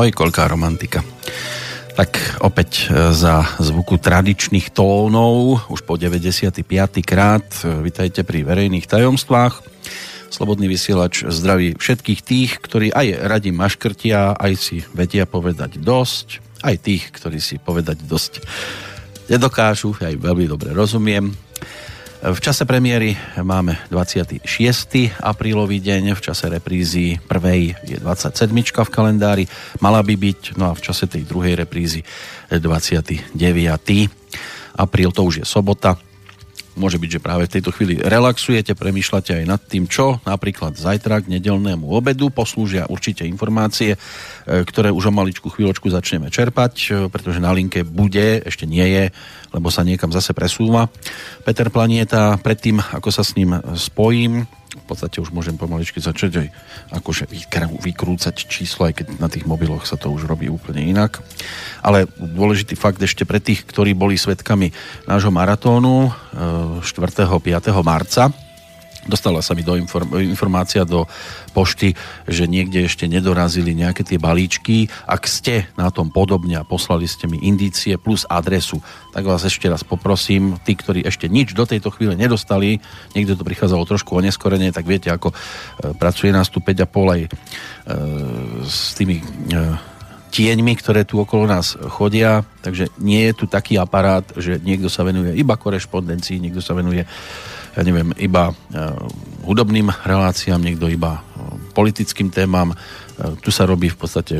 Oj, koľká romantika. Tak opäť e, za zvuku tradičných tónov, už po 95. krát, e, vitajte pri verejných tajomstvách. Slobodný vysielač zdraví všetkých tých, ktorí aj radi maškrtia, aj si vedia povedať dosť, aj tých, ktorí si povedať dosť nedokážu, aj veľmi dobre rozumiem. V čase premiéry máme 26. aprílový deň, v čase reprízy prvej je 27. v kalendári, mala by byť, no a v čase tej druhej reprízy 29. apríl, to už je sobota, Môže byť, že práve v tejto chvíli relaxujete, premýšľate aj nad tým, čo napríklad zajtra k nedelnému obedu poslúžia určite informácie, e, ktoré už o maličku chvíľočku začneme čerpať, e, pretože na linke bude, ešte nie je, lebo sa niekam zase presúva. Peter Planieta, predtým ako sa s ním spojím, v podstate už môžem pomaličky začať aj akože vykrúcať číslo, aj keď na tých mobiloch sa to už robí úplne inak. Ale dôležitý fakt ešte pre tých, ktorí boli svetkami nášho maratónu 4. Eh, 5. marca, Dostala sa mi do inform- informácia do pošty, že niekde ešte nedorazili nejaké tie balíčky. Ak ste na tom podobne a poslali ste mi indície plus adresu, tak vás ešte raz poprosím, tí, ktorí ešte nič do tejto chvíle nedostali, niekde to prichádzalo trošku oneskorene, tak viete, ako e, pracuje nás tu 5,5 aj e, s tými e, tieňmi, ktoré tu okolo nás chodia, takže nie je tu taký aparát, že niekto sa venuje iba korešpondencii, niekto sa venuje ja neviem, iba e, hudobným reláciám, niekto iba e, politickým témam. E, tu sa robí v podstate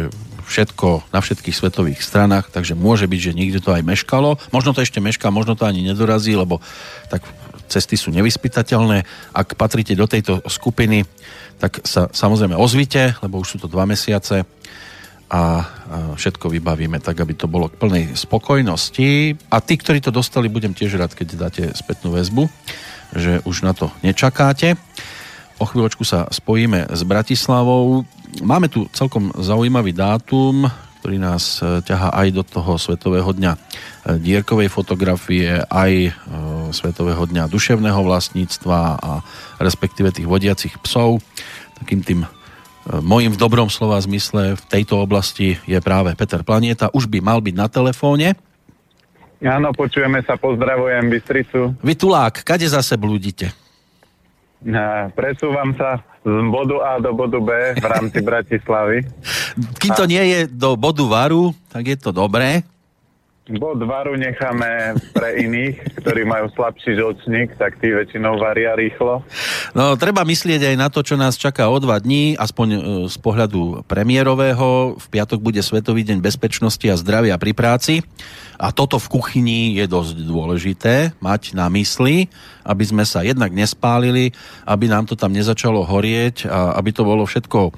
všetko na všetkých svetových stranách, takže môže byť, že niekde to aj meškalo. Možno to ešte mešká, možno to ani nedorazí, lebo tak cesty sú nevyspytateľné. Ak patríte do tejto skupiny, tak sa samozrejme ozvite, lebo už sú to dva mesiace a všetko vybavíme tak, aby to bolo k plnej spokojnosti. A tí, ktorí to dostali, budem tiež rád, keď dáte spätnú väzbu že už na to nečakáte. O chvíľočku sa spojíme s Bratislavou. Máme tu celkom zaujímavý dátum, ktorý nás e, ťaha aj do toho Svetového dňa e, dierkovej fotografie, aj e, Svetového dňa duševného vlastníctva a respektíve tých vodiacich psov. Takým tým Mojím v dobrom slova zmysle v tejto oblasti je práve Peter Planieta. Už by mal byť na telefóne. Áno, počujeme sa, pozdravujem Bystricu. Vy tulák, kade zase blúdite? Presúvam sa z bodu A do bodu B v rámci Bratislavy. Kým to nie je do bodu varu, tak je to dobré. Bod varu necháme pre iných, ktorí majú slabší žlčník, tak tí väčšinou varia rýchlo. No, treba myslieť aj na to, čo nás čaká o dva dní, aspoň e, z pohľadu premiérového. V piatok bude Svetový deň bezpečnosti a zdravia pri práci. A toto v kuchyni je dosť dôležité mať na mysli, aby sme sa jednak nespálili, aby nám to tam nezačalo horieť a aby to bolo všetko e,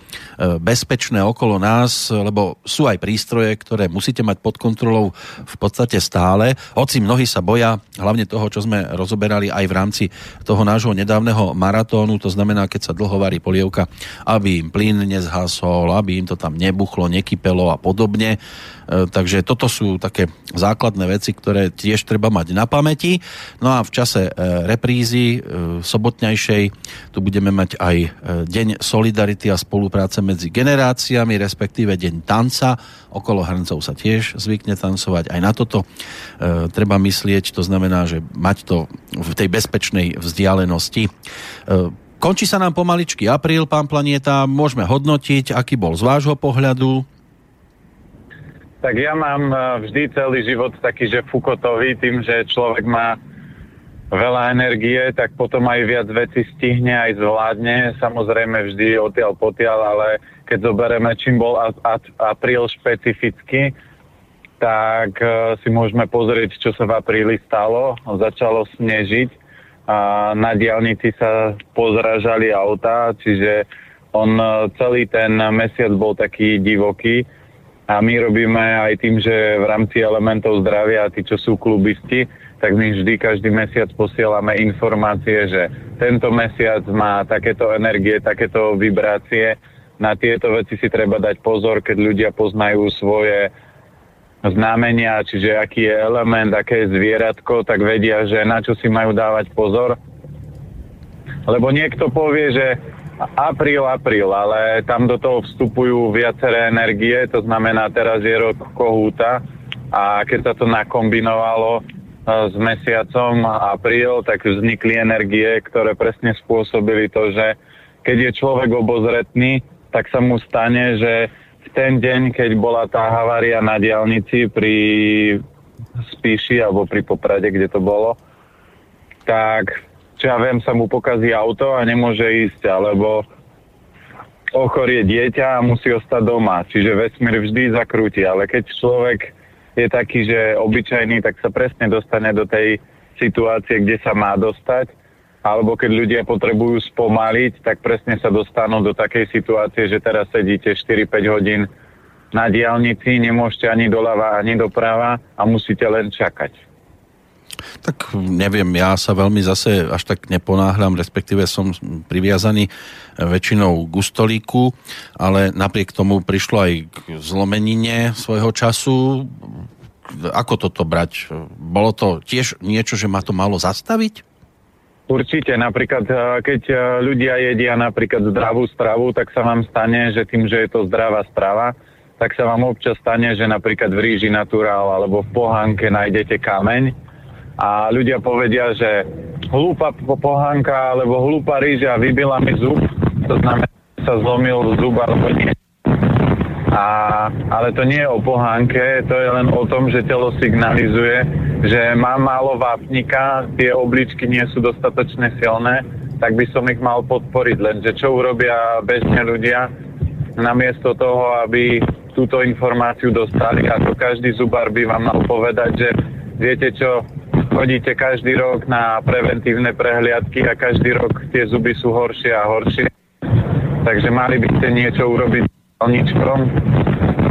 bezpečné okolo nás, lebo sú aj prístroje, ktoré musíte mať pod kontrolou v podstate stále. Hoci mnohí sa boja, hlavne toho, čo sme rozoberali aj v rámci toho nášho nedávneho maratónu, to znamená, keď sa dlho varí polievka, aby im plyn nezhasol, aby im to tam nebuchlo, nekypelo a podobne. E, takže toto sú také základné veci, ktoré tiež treba mať na pamäti. No a v čase e, reprízy e, sobotňajšej tu budeme mať aj Deň solidarity a spolupráce medzi generáciami, respektíve Deň tanca. Okolo hrncov sa tiež zvykne tancovať. Aj na toto treba myslieť, to znamená, že mať to v tej bezpečnej vzdialenosti. Končí sa nám pomaličky apríl, pán Planieta, môžeme hodnotiť, aký bol z vášho pohľadu. Tak ja mám e, vždy celý život taký, že fukotový, tým, že človek má veľa energie, tak potom aj viac veci stihne, aj zvládne. Samozrejme vždy odtiaľ potiaľ, ale keď zoberieme, čím bol apríl špecificky, tak e, si môžeme pozrieť, čo sa v apríli stalo. Začalo snežiť a na diálnici sa pozražali autá, čiže on e, celý ten mesiac bol taký divoký a my robíme aj tým, že v rámci elementov zdravia, tí, čo sú klubisti, tak my vždy každý mesiac posielame informácie, že tento mesiac má takéto energie, takéto vibrácie. Na tieto veci si treba dať pozor, keď ľudia poznajú svoje znamenia, čiže aký je element, aké je zvieratko, tak vedia, že na čo si majú dávať pozor. Lebo niekto povie, že Apríl, apríl, ale tam do toho vstupujú viaceré energie, to znamená teraz je rok kohúta a keď sa to nakombinovalo e, s mesiacom apríl, tak vznikli energie, ktoré presne spôsobili to, že keď je človek obozretný, tak sa mu stane, že v ten deň, keď bola tá havária na diálnici pri Spíši alebo pri Poprade, kde to bolo, tak čo ja viem, sa mu pokazí auto a nemôže ísť, alebo ochorie dieťa a musí ostať doma. Čiže vesmír vždy zakrúti, ale keď človek je taký, že obyčajný, tak sa presne dostane do tej situácie, kde sa má dostať. Alebo keď ľudia potrebujú spomaliť, tak presne sa dostanú do takej situácie, že teraz sedíte 4-5 hodín na diálnici, nemôžete ani doľava, ani doprava a musíte len čakať. Tak neviem, ja sa veľmi zase až tak neponáhľam, respektíve som priviazaný väčšinou k ustolíku, ale napriek tomu prišlo aj k zlomenine svojho času. Ako toto brať? Bolo to tiež niečo, že ma to malo zastaviť? Určite, napríklad eh, keď eh, ľudia jedia napríklad zdravú stravu, tak sa vám stane, že tým, že je to zdravá strava, tak sa vám občas stane, že napríklad v ríži naturál alebo v pohánke nájdete kameň a ľudia povedia, že hlúpa pohánka alebo hlúpa rýža vybila mi zub, to znamená, že sa zlomil zub alebo nie. A, ale to nie je o pohánke, to je len o tom, že telo signalizuje, že mám málo vápnika, tie obličky nie sú dostatočne silné, tak by som ich mal podporiť. Lenže čo urobia bežne ľudia, namiesto toho, aby túto informáciu dostali, ako každý zubar by vám mal povedať, že viete čo, chodíte každý rok na preventívne prehliadky a každý rok tie zuby sú horšie a horšie. Takže mali by ste niečo urobiť ničkom,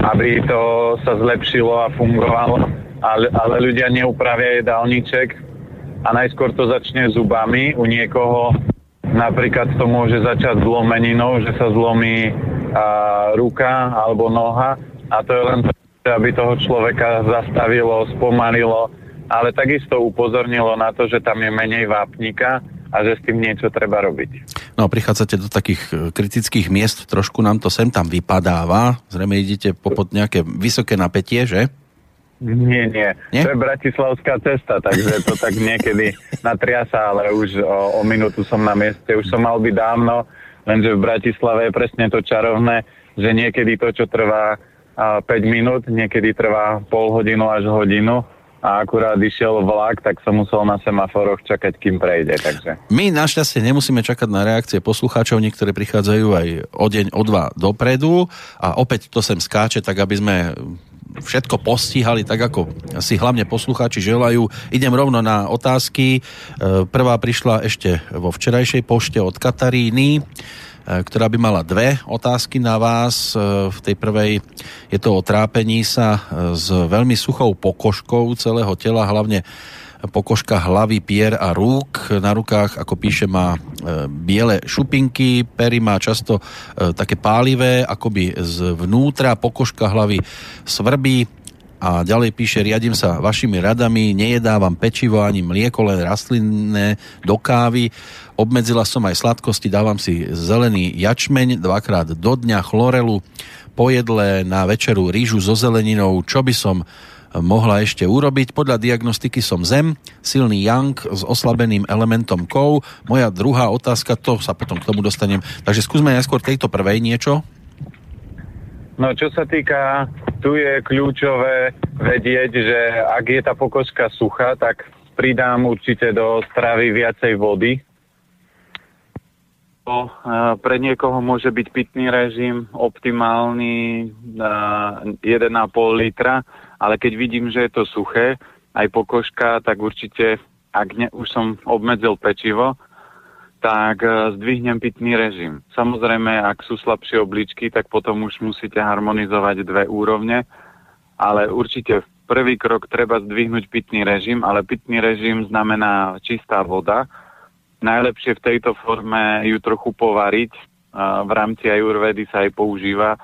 aby to sa zlepšilo a fungovalo. Ale, ale ľudia neupravia jedálniček a najskôr to začne zubami. U niekoho napríklad to môže začať zlomeninou, že sa zlomí a, ruka alebo noha a to je len to, aby toho človeka zastavilo, spomalilo ale takisto upozornilo na to, že tam je menej vápnika a že s tým niečo treba robiť. No prichádzate do takých e, kritických miest, trošku nám to sem tam vypadáva, zrejme idete popod nejaké vysoké napätie, že? Nie, nie, nie. To je Bratislavská cesta, takže to tak niekedy natriasa, ale už o, o minútu som na mieste, už som mal byť dávno, lenže v Bratislave je presne to čarovné, že niekedy to, čo trvá 5 minút, niekedy trvá pol hodinu až hodinu a akurát išiel vlak, tak som musel na semaforoch čakať, kým prejde. Takže. My našťastie nemusíme čakať na reakcie poslucháčov, niektoré prichádzajú aj o deň, o dva dopredu a opäť to sem skáče, tak aby sme všetko postihali tak, ako si hlavne poslucháči želajú. Idem rovno na otázky. E, prvá prišla ešte vo včerajšej pošte od Kataríny. E, ktorá by mala dve otázky na vás. E, v tej prvej je to o trápení sa e, s veľmi suchou pokožkou celého tela, hlavne pokožka hlavy, pier a rúk. Na rukách, ako píše, má biele šupinky, pery má často také pálivé, akoby zvnútra, pokožka hlavy svrbí, a ďalej píše, riadím sa vašimi radami, nejedávam pečivo ani mlieko, len rastlinné do kávy. Obmedzila som aj sladkosti, dávam si zelený jačmeň dvakrát do dňa, chlorelu, pojedle na večeru rýžu so zeleninou, čo by som mohla ešte urobiť. Podľa diagnostiky som zem, silný yang s oslabeným elementom kov. Moja druhá otázka, to sa potom k tomu dostanem. Takže skúsme najskôr tejto prvej niečo. No čo sa týka, tu je kľúčové vedieť, že ak je tá pokožka suchá, tak pridám určite do stravy viacej vody. Pre niekoho môže byť pitný režim optimálny 1,5 litra, ale keď vidím, že je to suché, aj pokožka, tak určite, ak ne, už som obmedzil pečivo, tak e, zdvihnem pitný režim. Samozrejme, ak sú slabšie obličky, tak potom už musíte harmonizovať dve úrovne, ale určite prvý krok treba zdvihnúť pitný režim, ale pitný režim znamená čistá voda. Najlepšie v tejto forme ju trochu povariť. E, v rámci ajurvedy sa aj používa,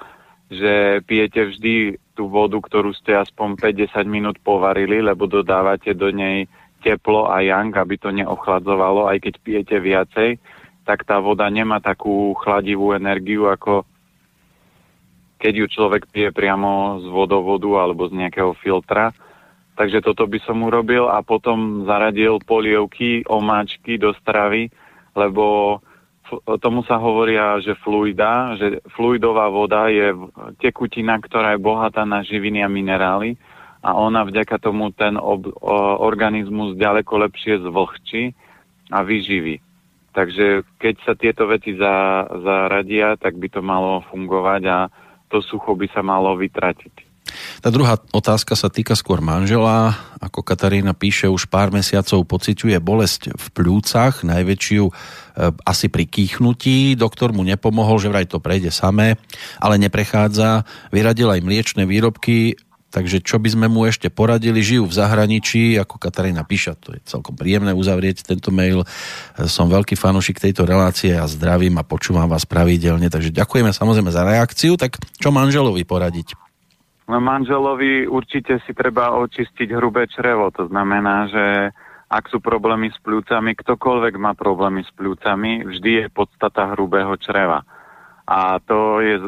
že pijete vždy tú vodu, ktorú ste aspoň 50 minút povarili, lebo dodávate do nej teplo a yang, aby to neochladzovalo, aj keď pijete viacej. tak tá voda nemá takú chladivú energiu, ako keď ju človek pije priamo z vodovodu alebo z nejakého filtra. Takže toto by som urobil a potom zaradil polievky, omáčky do stravy, lebo tomu sa hovoria, že fluida, že fluidová voda je tekutina, ktorá je bohatá na živiny a minerály a ona vďaka tomu ten ob, o, organizmus ďaleko lepšie zvlhčí a vyživí. Takže keď sa tieto veci za, zaradia, tak by to malo fungovať a to sucho by sa malo vytratiť. Tá druhá otázka sa týka skôr manžela. Ako Katarína píše, už pár mesiacov pociťuje bolesť v pľúcach, najväčšiu e, asi pri kýchnutí. Doktor mu nepomohol, že vraj to prejde samé, ale neprechádza. Vyradil aj mliečne výrobky, takže čo by sme mu ešte poradili? Žijú v zahraničí, ako Katarína píša, to je celkom príjemné uzavrieť tento mail. Som veľký fanúšik tejto relácie a zdravím a počúvam vás pravidelne, takže ďakujeme samozrejme za reakciu. Tak čo manželovi poradiť? manželovi určite si treba očistiť hrubé črevo. To znamená, že ak sú problémy s pľúcami, ktokoľvek má problémy s pľúcami, vždy je podstata hrubého čreva. A to je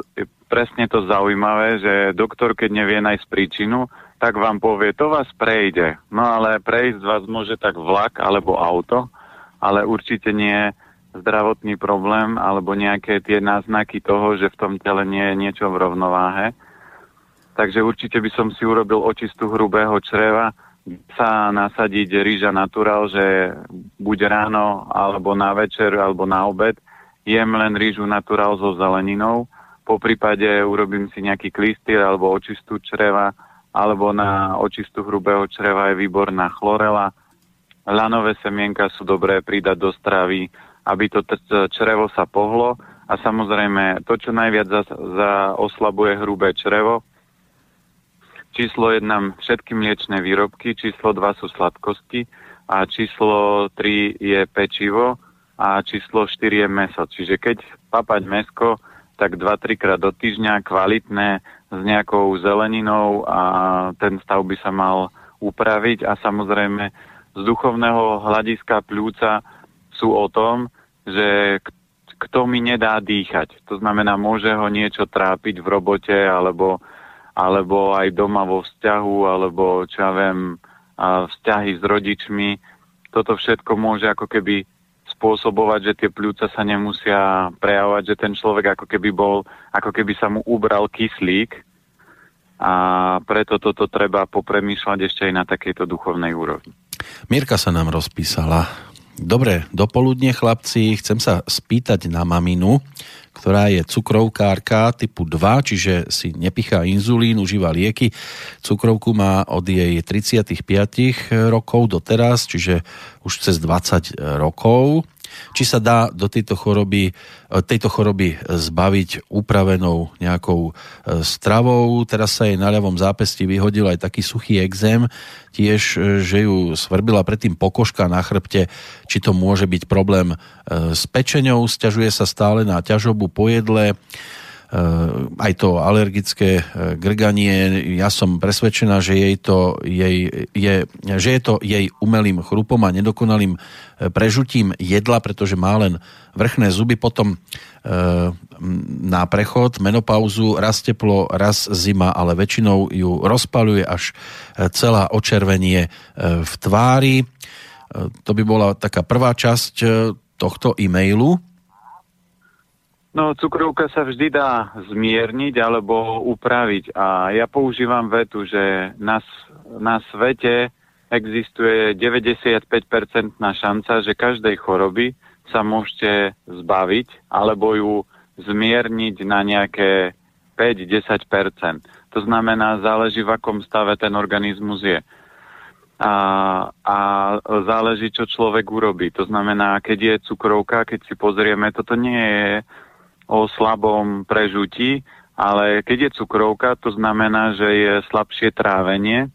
presne to zaujímavé, že doktor, keď nevie nájsť príčinu, tak vám povie, to vás prejde. No ale prejsť vás môže tak vlak alebo auto, ale určite nie zdravotný problém alebo nejaké tie náznaky toho, že v tom tele nie je niečo v rovnováhe. Takže určite by som si urobil očistu hrubého čreva, sa nasadiť rýža natural, že buď ráno, alebo na večer, alebo na obed jem len rýžu natural so zeleninou. Po prípade urobím si nejaký klistýr alebo očistu čreva, alebo na očistu hrubého čreva je výborná chlorela. Lanové semienka sú dobré pridať do stravy, aby to črevo sa pohlo. A samozrejme, to, čo najviac za, za oslabuje hrubé črevo, Číslo 1 všetky mliečne výrobky, číslo 2 sú sladkosti a číslo 3 je pečivo a číslo 4 je meso. Čiže keď papať mesko, tak 2-3 krát do týždňa, kvalitné, s nejakou zeleninou a ten stav by sa mal upraviť a samozrejme z duchovného hľadiska pľúca sú o tom, že kto mi nedá dýchať. To znamená, môže ho niečo trápiť v robote alebo alebo aj doma vo vzťahu, alebo čo ja viem, vzťahy s rodičmi. Toto všetko môže ako keby spôsobovať, že tie pľúca sa nemusia prejavovať, že ten človek ako keby bol, ako keby sa mu ubral kyslík a preto toto treba popremýšľať ešte aj na takejto duchovnej úrovni. Mirka sa nám rozpísala. Dobre, dopoludne chlapci, chcem sa spýtať na maminu, ktorá je cukrovkárka typu 2, čiže si nepichá inzulín, užíva lieky. Cukrovku má od jej 35 rokov do teraz, čiže už cez 20 rokov či sa dá do tejto choroby, e, tejto choroby zbaviť upravenou nejakou e, stravou. Teraz sa jej na ľavom zápesti vyhodil aj taký suchý exém, tiež, e, že ju svrbila predtým pokožka na chrbte, či to môže byť problém s pečenou, stiažuje sa stále na ťažobu po jedle, aj to alergické eh, grganie, ja som presvedčená, že, jej to, jej, je, že je to jej umelým chrupom a nedokonalým eh, prežutím jedla, pretože má len vrchné zuby, potom na prechod, menopauzu, raz teplo, raz zima, ale väčšinou ju rozpaluje až celá očervenie v tvári. To by bola taká prvá časť tohto e-mailu. No, cukrovka sa vždy dá zmierniť alebo upraviť a ja používam vetu, že na, na svete existuje 95% šanca, že každej choroby sa môžete zbaviť alebo ju zmierniť na nejaké 5-10%. To znamená, záleží v akom stave ten organizmus je. A, a záleží, čo človek urobí. To znamená, keď je cukrovka, keď si pozrieme, toto nie je o slabom prežutí, ale keď je cukrovka, to znamená, že je slabšie trávenie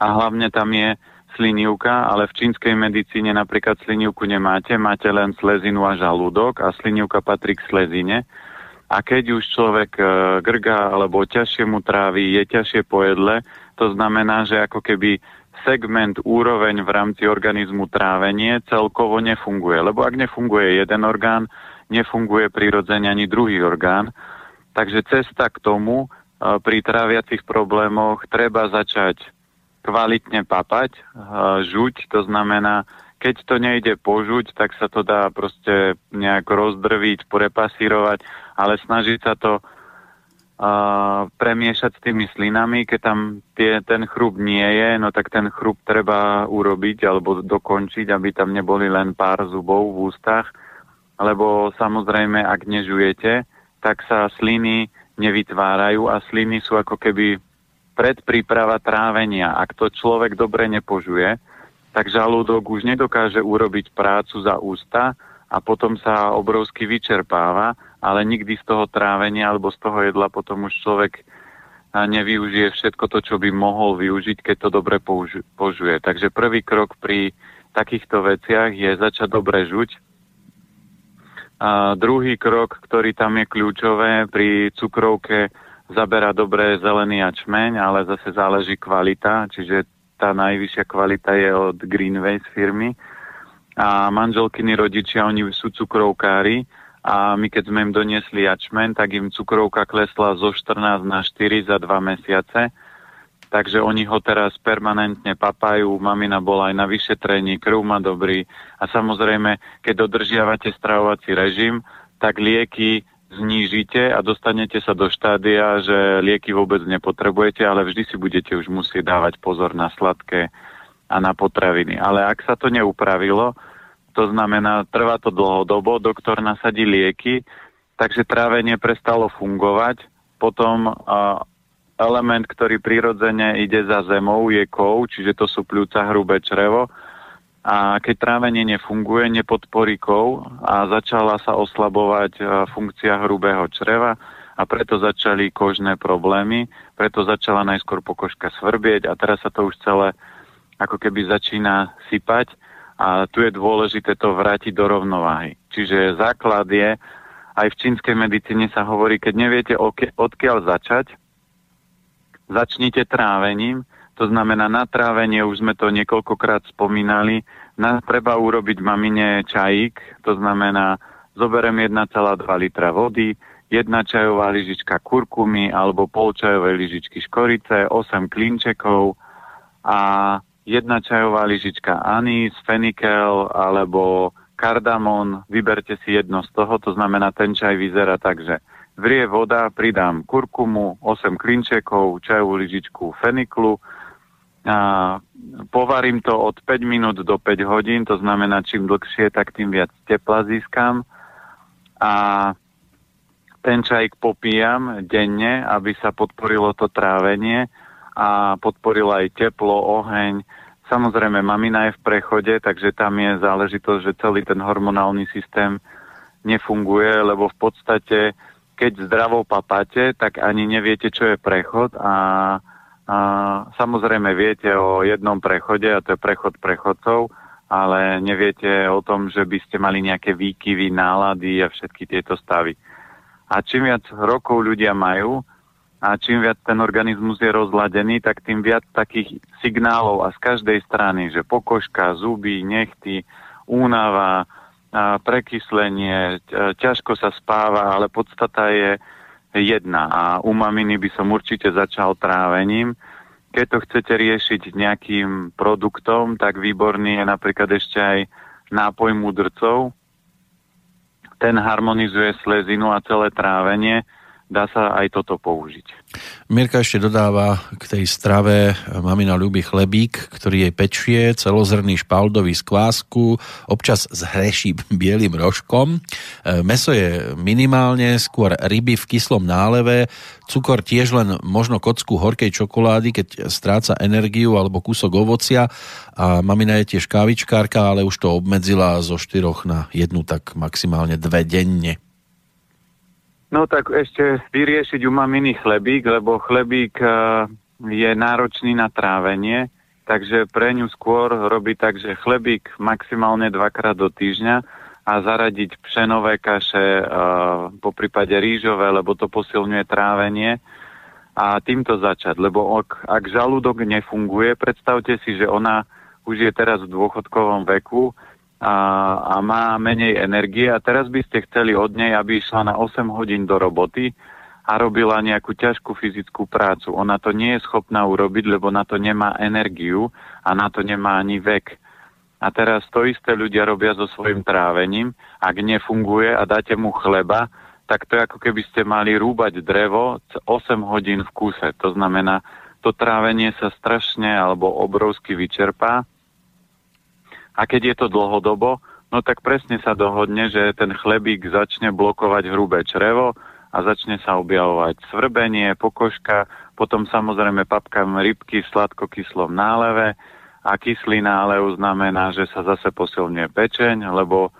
a hlavne tam je slinivka, ale v čínskej medicíne napríklad slinivku nemáte, máte len slezinu a žalúdok a slinivka patrí k slezine. A keď už človek e, grga alebo ťažšie mu trávi, je ťažšie po jedle, to znamená, že ako keby segment, úroveň v rámci organizmu trávenie celkovo nefunguje. Lebo ak nefunguje jeden orgán, nefunguje prirodzene ani druhý orgán. Takže cesta k tomu e, pri tráviacich problémoch treba začať kvalitne papať, e, žuť, to znamená, keď to nejde požuť, tak sa to dá proste nejak rozdrviť, prepasírovať, ale snažiť sa to uh, premiešať s tými slinami, keď tam tie, ten chrup nie je, no tak ten chrup treba urobiť alebo dokončiť, aby tam neboli len pár zubov v ústach, lebo samozrejme, ak nežujete, tak sa sliny nevytvárajú a sliny sú ako keby predpríprava trávenia. Ak to človek dobre nepožuje, tak žalúdok už nedokáže urobiť prácu za ústa a potom sa obrovsky vyčerpáva, ale nikdy z toho trávenia alebo z toho jedla potom už človek nevyužije všetko to, čo by mohol využiť, keď to dobre požuje. Takže prvý krok pri takýchto veciach je začať dobre žuť. A druhý krok, ktorý tam je kľúčové pri cukrovke, zabera dobre zelený ačmeň, ale zase záleží kvalita, čiže tá najvyššia kvalita je od Greenways firmy. A manželkyny rodičia, oni sú cukrovkári a my keď sme im doniesli jačmen, tak im cukrovka klesla zo 14 na 4 za 2 mesiace. Takže oni ho teraz permanentne papajú, mamina bola aj na vyšetrení, krv má dobrý a samozrejme, keď dodržiavate stravovací režim, tak lieky znížite a dostanete sa do štádia, že lieky vôbec nepotrebujete, ale vždy si budete už musieť dávať pozor na sladké a na potraviny. Ale ak sa to neupravilo, to znamená, trvá to dlhodobo, doktor nasadí lieky, takže trávenie prestalo fungovať, potom uh, element, ktorý prirodzene ide za zemou, je kov, čiže to sú pľúca, hrubé črevo, a keď trávenie nefunguje, nepodporí kov a začala sa oslabovať e, funkcia hrubého čreva a preto začali kožné problémy, preto začala najskôr pokožka svrbieť a teraz sa to už celé ako keby začína sypať. A tu je dôležité to vrátiť do rovnováhy. Čiže základ je, aj v čínskej medicíne sa hovorí, keď neviete odkiaľ začať, začnite trávením, to znamená, na trávenie už sme to niekoľkokrát spomínali. Na, treba urobiť mamine čajík, to znamená, zoberem 1,2 litra vody, jedna čajová lyžička kurkumy alebo pol čajovej lyžičky škorice, 8 klinčekov a jedna čajová lyžička anís, fenikel alebo kardamon. Vyberte si jedno z toho, to znamená, ten čaj vyzerá tak, že vrie voda, pridám kurkumu, 8 klinčekov, čajovú lyžičku feniklu, a povarím to od 5 minút do 5 hodín, to znamená, čím dlhšie, tak tým viac tepla získam. A ten čajk popíjam denne, aby sa podporilo to trávenie a podporilo aj teplo, oheň. Samozrejme, mamina je v prechode, takže tam je záležitosť, že celý ten hormonálny systém nefunguje, lebo v podstate, keď zdravo papáte, tak ani neviete, čo je prechod a a samozrejme viete o jednom prechode, a to je prechod prechodcov, ale neviete o tom, že by ste mali nejaké výkyvy, nálady a všetky tieto stavy. A čím viac rokov ľudia majú a čím viac ten organizmus je rozladený, tak tým viac takých signálov a z každej strany, že pokožka, zuby, nechty, únava, prekyslenie, ťažko sa spáva, ale podstata je, jedna a u maminy by som určite začal trávením. Keď to chcete riešiť nejakým produktom, tak výborný je napríklad ešte aj nápoj mudrcov. Ten harmonizuje slezinu a celé trávenie dá sa aj toto použiť. Mirka ešte dodáva k tej strave mamina ľubí chlebík, ktorý jej pečie, celozrný špaldový z kvásku, občas zhreší bielým rožkom. E, meso je minimálne, skôr ryby v kyslom náleve, cukor tiež len možno kocku horkej čokolády, keď stráca energiu alebo kúsok ovocia a mamina je tiež kávičkárka, ale už to obmedzila zo štyroch na jednu, tak maximálne dve denne. No tak ešte vyriešiť u maminy chlebík, lebo chlebík uh, je náročný na trávenie, takže pre ňu skôr robí tak, že chlebík maximálne dvakrát do týždňa a zaradiť pšenové kaše, uh, po prípade rýžové, lebo to posilňuje trávenie. a týmto začať, lebo ak, ak žalúdok nefunguje, predstavte si, že ona už je teraz v dôchodkovom veku a, a má menej energie a teraz by ste chceli od nej, aby išla na 8 hodín do roboty a robila nejakú ťažkú fyzickú prácu. Ona to nie je schopná urobiť, lebo na to nemá energiu a na to nemá ani vek. A teraz to isté ľudia robia so svojim trávením. Ak nefunguje a dáte mu chleba, tak to je ako keby ste mali rúbať drevo 8 hodín v kúse. To znamená, to trávenie sa strašne alebo obrovsky vyčerpá. A keď je to dlhodobo, no tak presne sa dohodne, že ten chlebík začne blokovať hrubé črevo a začne sa objavovať svrbenie, pokožka, potom samozrejme papkám rybky v sladko-kyslom náleve a kyslý nálev znamená, že sa zase posilňuje pečeň, lebo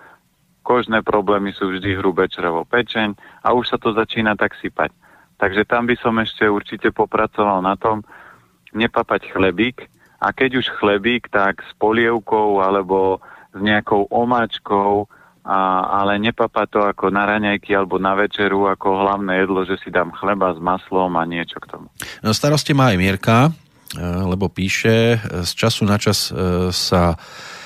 kožné problémy sú vždy hrubé črevo pečeň a už sa to začína tak sypať. Takže tam by som ešte určite popracoval na tom, nepapať chlebík a keď už chlebík, tak s polievkou alebo s nejakou omáčkou, a, ale nepapať to ako na raňajky alebo na večeru ako hlavné jedlo, že si dám chleba s maslom a niečo k tomu. No starosti má aj Mierka, e, lebo píše, z času na čas e, sa E,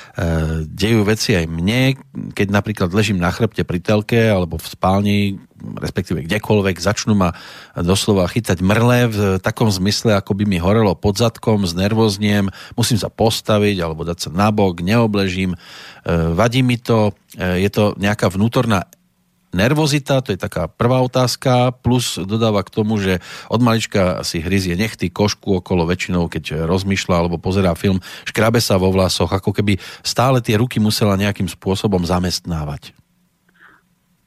dejú veci aj mne, keď napríklad ležím na chrbte pri telke alebo v spálni, respektíve kdekoľvek, začnú ma doslova chytať mrle v takom zmysle, ako by mi horelo pod zadkom, znervozniem, musím sa postaviť alebo dať sa nabok, neobležím, e, vadí mi to, e, je to nejaká vnútorná nervozita, to je taká prvá otázka, plus dodáva k tomu, že od malička si hryzie nechty, košku okolo väčšinou, keď rozmýšľa alebo pozerá film, škrabe sa vo vlasoch, ako keby stále tie ruky musela nejakým spôsobom zamestnávať.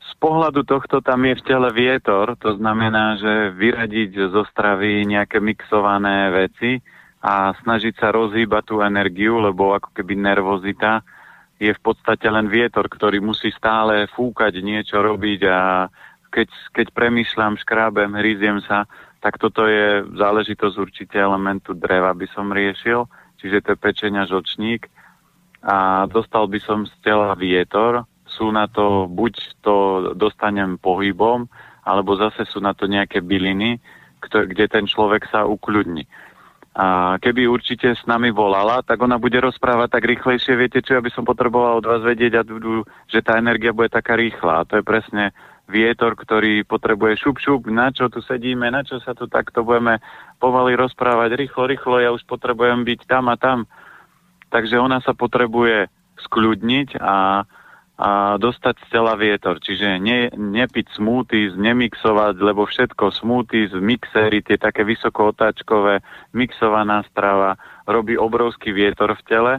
Z pohľadu tohto tam je v tele vietor, to znamená, že vyradiť zo stravy nejaké mixované veci a snažiť sa rozhýbať tú energiu, lebo ako keby nervozita je v podstate len vietor, ktorý musí stále fúkať, niečo robiť a keď, keď premýšľam, škrábem, hryziem sa, tak toto je záležitosť určite elementu dreva by som riešil, čiže to je pečenia žočník. A dostal by som z tela vietor, sú na to, buď to dostanem pohybom, alebo zase sú na to nejaké byliny, kde ten človek sa ukľudní. A keby určite s nami volala, tak ona bude rozprávať tak rýchlejšie. Viete čo, ja by som potreboval od vás vedieť, že tá energia bude taká rýchla. A to je presne vietor, ktorý potrebuje šup, šup, na čo tu sedíme, na čo sa tu takto budeme pomaly rozprávať, rýchlo, rýchlo, ja už potrebujem byť tam a tam. Takže ona sa potrebuje skľudniť a a dostať z tela vietor. Čiže ne, nepiť smoothies, nemixovať, lebo všetko smoothies, mixery, tie také vysoko otáčkové, mixovaná strava, robí obrovský vietor v tele.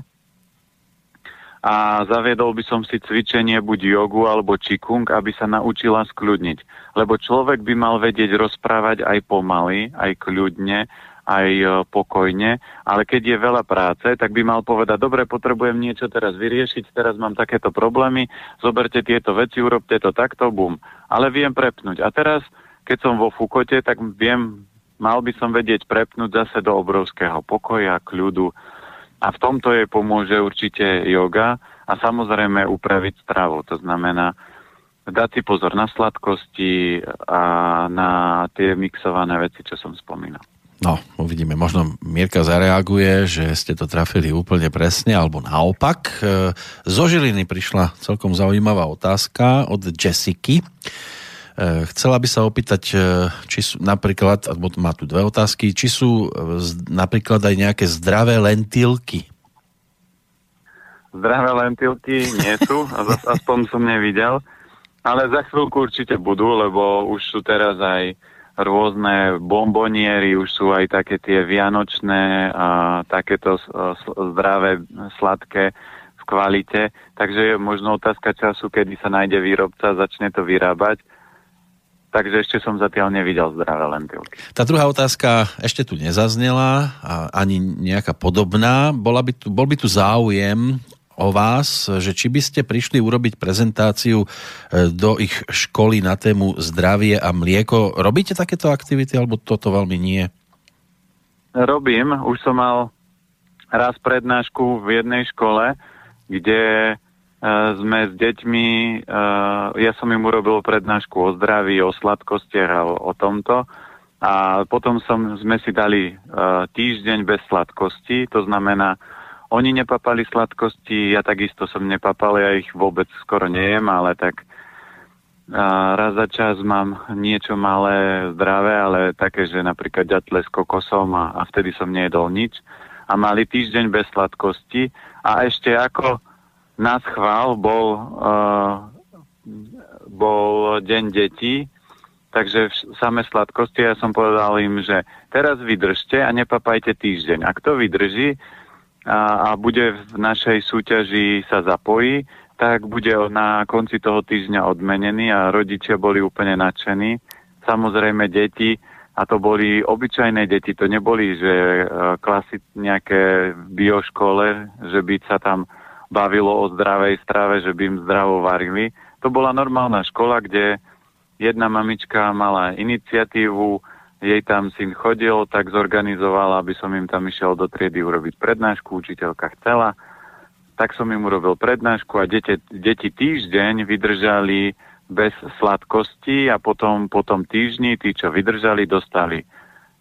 A zaviedol by som si cvičenie buď jogu alebo čikung, aby sa naučila skľudniť. Lebo človek by mal vedieť rozprávať aj pomaly, aj kľudne, aj e, pokojne, ale keď je veľa práce, tak by mal povedať, dobre, potrebujem niečo teraz vyriešiť, teraz mám takéto problémy, zoberte tieto veci, urobte to takto, bum. Ale viem prepnúť. A teraz, keď som vo Fukote, tak viem, mal by som vedieť prepnúť zase do obrovského pokoja, kľudu. A v tomto jej pomôže určite yoga a samozrejme upraviť stravu. To znamená, dať si pozor na sladkosti a na tie mixované veci, čo som spomínal. No, uvidíme. Možno Mirka zareaguje, že ste to trafili úplne presne, alebo naopak. E, zo Žiliny prišla celkom zaujímavá otázka od Jessiky. E, chcela by sa opýtať, e, či sú napríklad, alebo má tu dve otázky, či sú napríklad aj nejaké zdravé lentilky. Zdravé lentilky nie sú, aspoň som nevidel, ale za chvíľku určite budú, lebo už sú teraz aj rôzne bomboniery, už sú aj také tie vianočné a takéto zdravé, sladké v kvalite. Takže je možno otázka času, kedy sa nájde výrobca a začne to vyrábať. Takže ešte som zatiaľ nevidel zdravé lentilky. Tá druhá otázka ešte tu nezaznela, ani nejaká podobná. Bola by tu, bol by tu záujem o vás, že či by ste prišli urobiť prezentáciu e, do ich školy na tému zdravie a mlieko. Robíte takéto aktivity, alebo toto veľmi nie? Robím. Už som mal raz prednášku v jednej škole, kde e, sme s deťmi, e, ja som im urobil prednášku o zdraví, o sladkostiach a o, tomto. A potom som, sme si dali týždeň bez sladkosti, to znamená, oni nepapali sladkosti, ja takisto som nepapal, ja ich vôbec skoro nejem, ale tak a raz za čas mám niečo malé, zdravé, ale také, že napríklad ďatle s kokosom a, a vtedy som nejedol nič. A mali týždeň bez sladkosti a ešte ako na schvál bol, uh, bol deň detí, takže samé sladkosti ja som povedal im, že teraz vydržte a nepapajte týždeň. A kto vydrží a, a bude v našej súťaži sa zapojí, tak bude na konci toho týždňa odmenený a rodičia boli úplne nadšení. Samozrejme deti, a to boli obyčajné deti, to neboli, že e, klasy nejaké v bioškole, že by sa tam bavilo o zdravej strave, že by im zdravo varili. To bola normálna škola, kde jedna mamička mala iniciatívu, jej tam syn chodil, tak zorganizovala, aby som im tam išiel do triedy urobiť prednášku, učiteľka chcela tak som im urobil prednášku a deti, deti týždeň vydržali bez sladkosti a potom po týždni tí, čo vydržali, dostali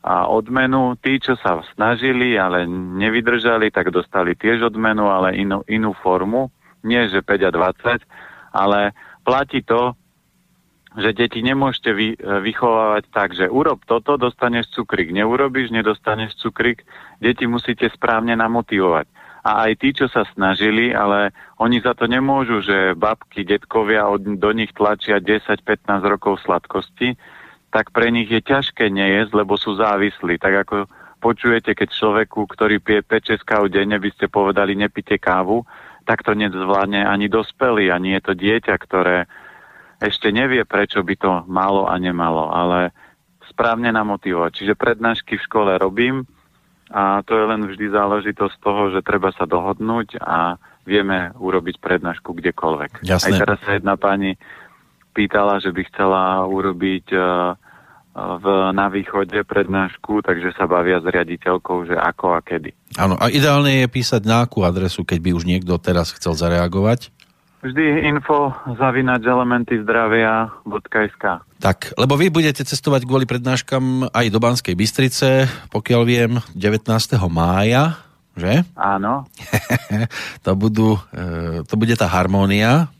a odmenu. Tí, čo sa snažili, ale nevydržali, tak dostali tiež odmenu, ale inú, inú formu. Nie, že 5 a 20, ale platí to, že deti nemôžete vy, vychovávať tak, že urob toto, dostaneš cukrik. Neurobiš, nedostaneš cukrik. Deti musíte správne namotivovať a aj tí, čo sa snažili, ale oni za to nemôžu, že babky, detkovia od, do nich tlačia 10-15 rokov sladkosti, tak pre nich je ťažké nejesť, lebo sú závislí. Tak ako počujete, keď človeku, ktorý pije 5-6 káv denne, by ste povedali, nepite kávu, tak to nezvládne ani dospelý, ani je to dieťa, ktoré ešte nevie, prečo by to malo a nemalo, ale správne namotivovať. Čiže prednášky v škole robím, a to je len vždy záležitosť toho, že treba sa dohodnúť a vieme urobiť prednášku kdekoľvek. Jasné. Aj teraz sa jedna pani pýtala, že by chcela urobiť uh, v, na východe prednášku, takže sa bavia s riaditeľkou, že ako a kedy. Áno, a ideálne je písať na akú adresu, keď by už niekto teraz chcel zareagovať? Vždy info zavínať elementy zdravia.sk Tak, lebo vy budete cestovať kvôli prednáškam aj do Banskej Bystrice, pokiaľ viem, 19. mája, že? Áno. to, budú, e, to bude tá harmónia.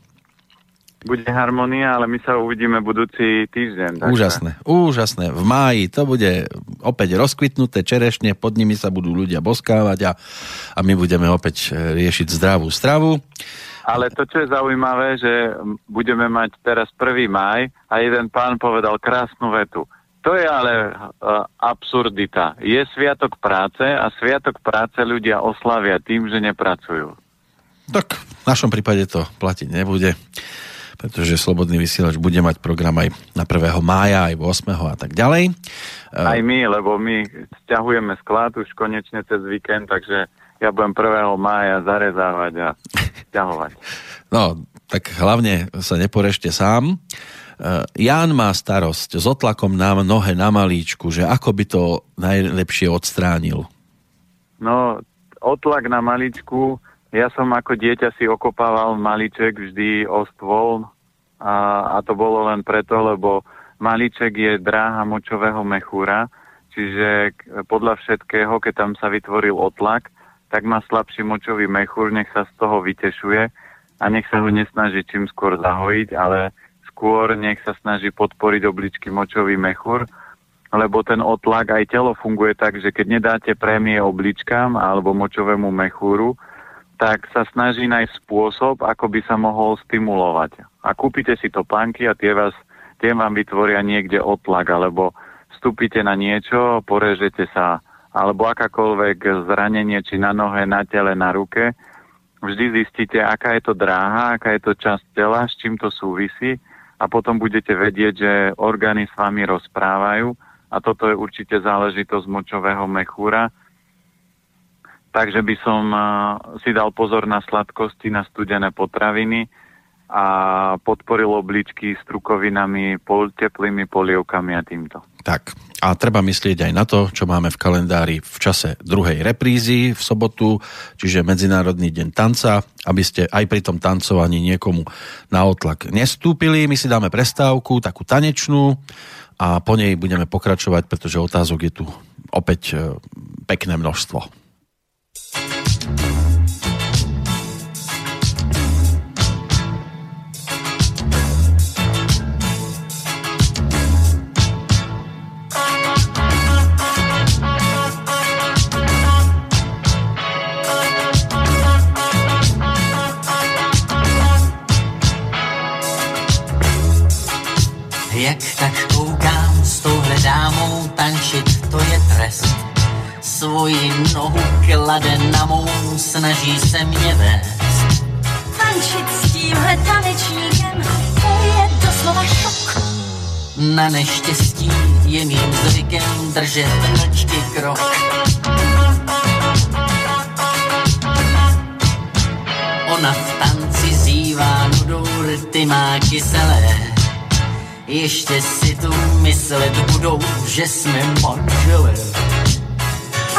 Bude harmónia, ale my sa uvidíme budúci týždeň. Takže. Úžasné, úžasné. V máji to bude opäť rozkvitnuté čerešne, pod nimi sa budú ľudia boskávať a, a my budeme opäť e, riešiť zdravú stravu. Ale to, čo je zaujímavé, že budeme mať teraz 1. maj a jeden pán povedal krásnu vetu. To je ale uh, absurdita. Je sviatok práce a sviatok práce ľudia oslavia tým, že nepracujú. Tak v našom prípade to platiť nebude, pretože Slobodný vysielač bude mať program aj na 1. mája, aj 8. a tak ďalej. Aj my, lebo my stiahujeme sklad už konečne cez víkend, takže ja budem 1. mája zarezávať a ťahovať. No, tak hlavne sa neporešte sám. Uh, Ján má starosť s otlakom na nohe na malíčku, že ako by to najlepšie odstránil? No, otlak na maličku, ja som ako dieťa si okopával maliček vždy o stôl a, a to bolo len preto, lebo maliček je dráha močového mechúra, čiže podľa všetkého, keď tam sa vytvoril otlak, tak má slabší močový mechúr, nech sa z toho vytešuje a nech sa ho nesnaží čím skôr zahojiť, ale skôr nech sa snaží podporiť obličky močový mechúr, lebo ten otlak aj telo funguje tak, že keď nedáte prémie obličkám alebo močovému mechúru, tak sa snaží nájsť spôsob, ako by sa mohol stimulovať. A kúpite si topánky a tie, vás, tie vám vytvoria niekde otlak, alebo vstúpite na niečo, porežete sa alebo akákoľvek zranenie, či na nohe, na tele, na ruke, vždy zistíte, aká je to dráha, aká je to časť tela, s čím to súvisí a potom budete vedieť, že orgány s vami rozprávajú a toto je určite záležitosť močového mechúra. Takže by som si dal pozor na sladkosti, na studené potraviny a podporil obličky strukovinami, pol, teplými polievkami a týmto. Tak, a treba myslieť aj na to, čo máme v kalendári v čase druhej reprízy v sobotu, čiže Medzinárodný deň tanca, aby ste aj pri tom tancovaní niekomu na otlak nestúpili. My si dáme prestávku, takú tanečnú a po nej budeme pokračovať, pretože otázok je tu opäť e, pekné množstvo. Jak tak koukám s touhle dámou tančit, to je trest. Svoji nohu klade na mou, snaží se mě vést. Tančit s tímhle tanečníkem, to je doslova šok. Na neštěstí je mým zvykem držet mlčky krok. Ona v tanci zývá nudou, rty má kyselé ještě si tu myslet budou, že jsme manželé.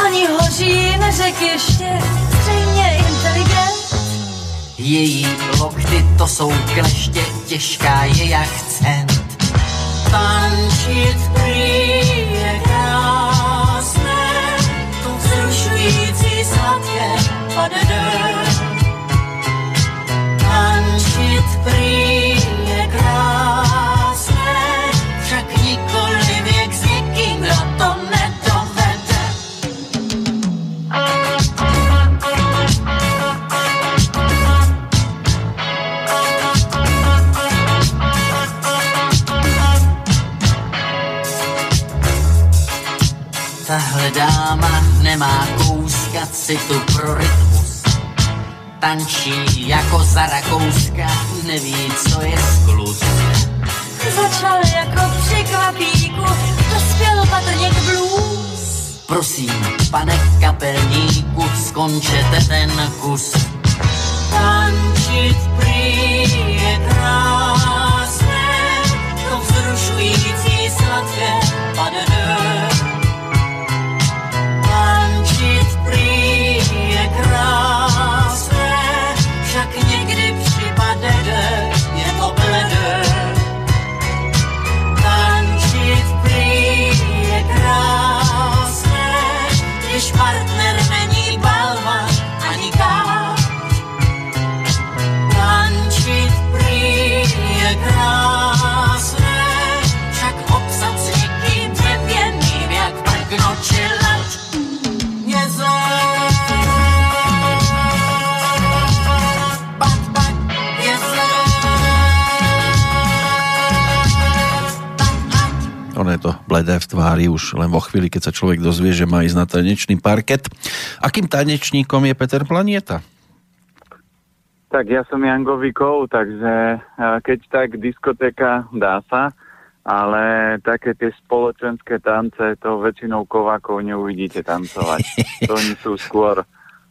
Ani hoří neřek ještě, stejně inteligent. Její lokty to jsou kleště, těžká je jak cent. Tančit prý je krásné, to vzrušující sladké padede. Tančit prý Dáma nemá kouska citu pro rytmus. Tančí jako za Rakouska, neví, co je sklus. Začal jako při kvapíku, dospěl patrně k blues. Prosím, pane kapelníku, skončete ten kus. Tančit prý je krásné, to vzrušující sladké padne. Tvári už len vo chvíli, keď sa človek dozvie, že má ísť na tanečný parket. Akým tanečníkom je Peter Planieta? Tak ja som Jangovikov, takže keď tak diskotéka dá sa, ale také tie spoločenské tance, to väčšinou kovákov neuvidíte tancovať. to oni sú skôr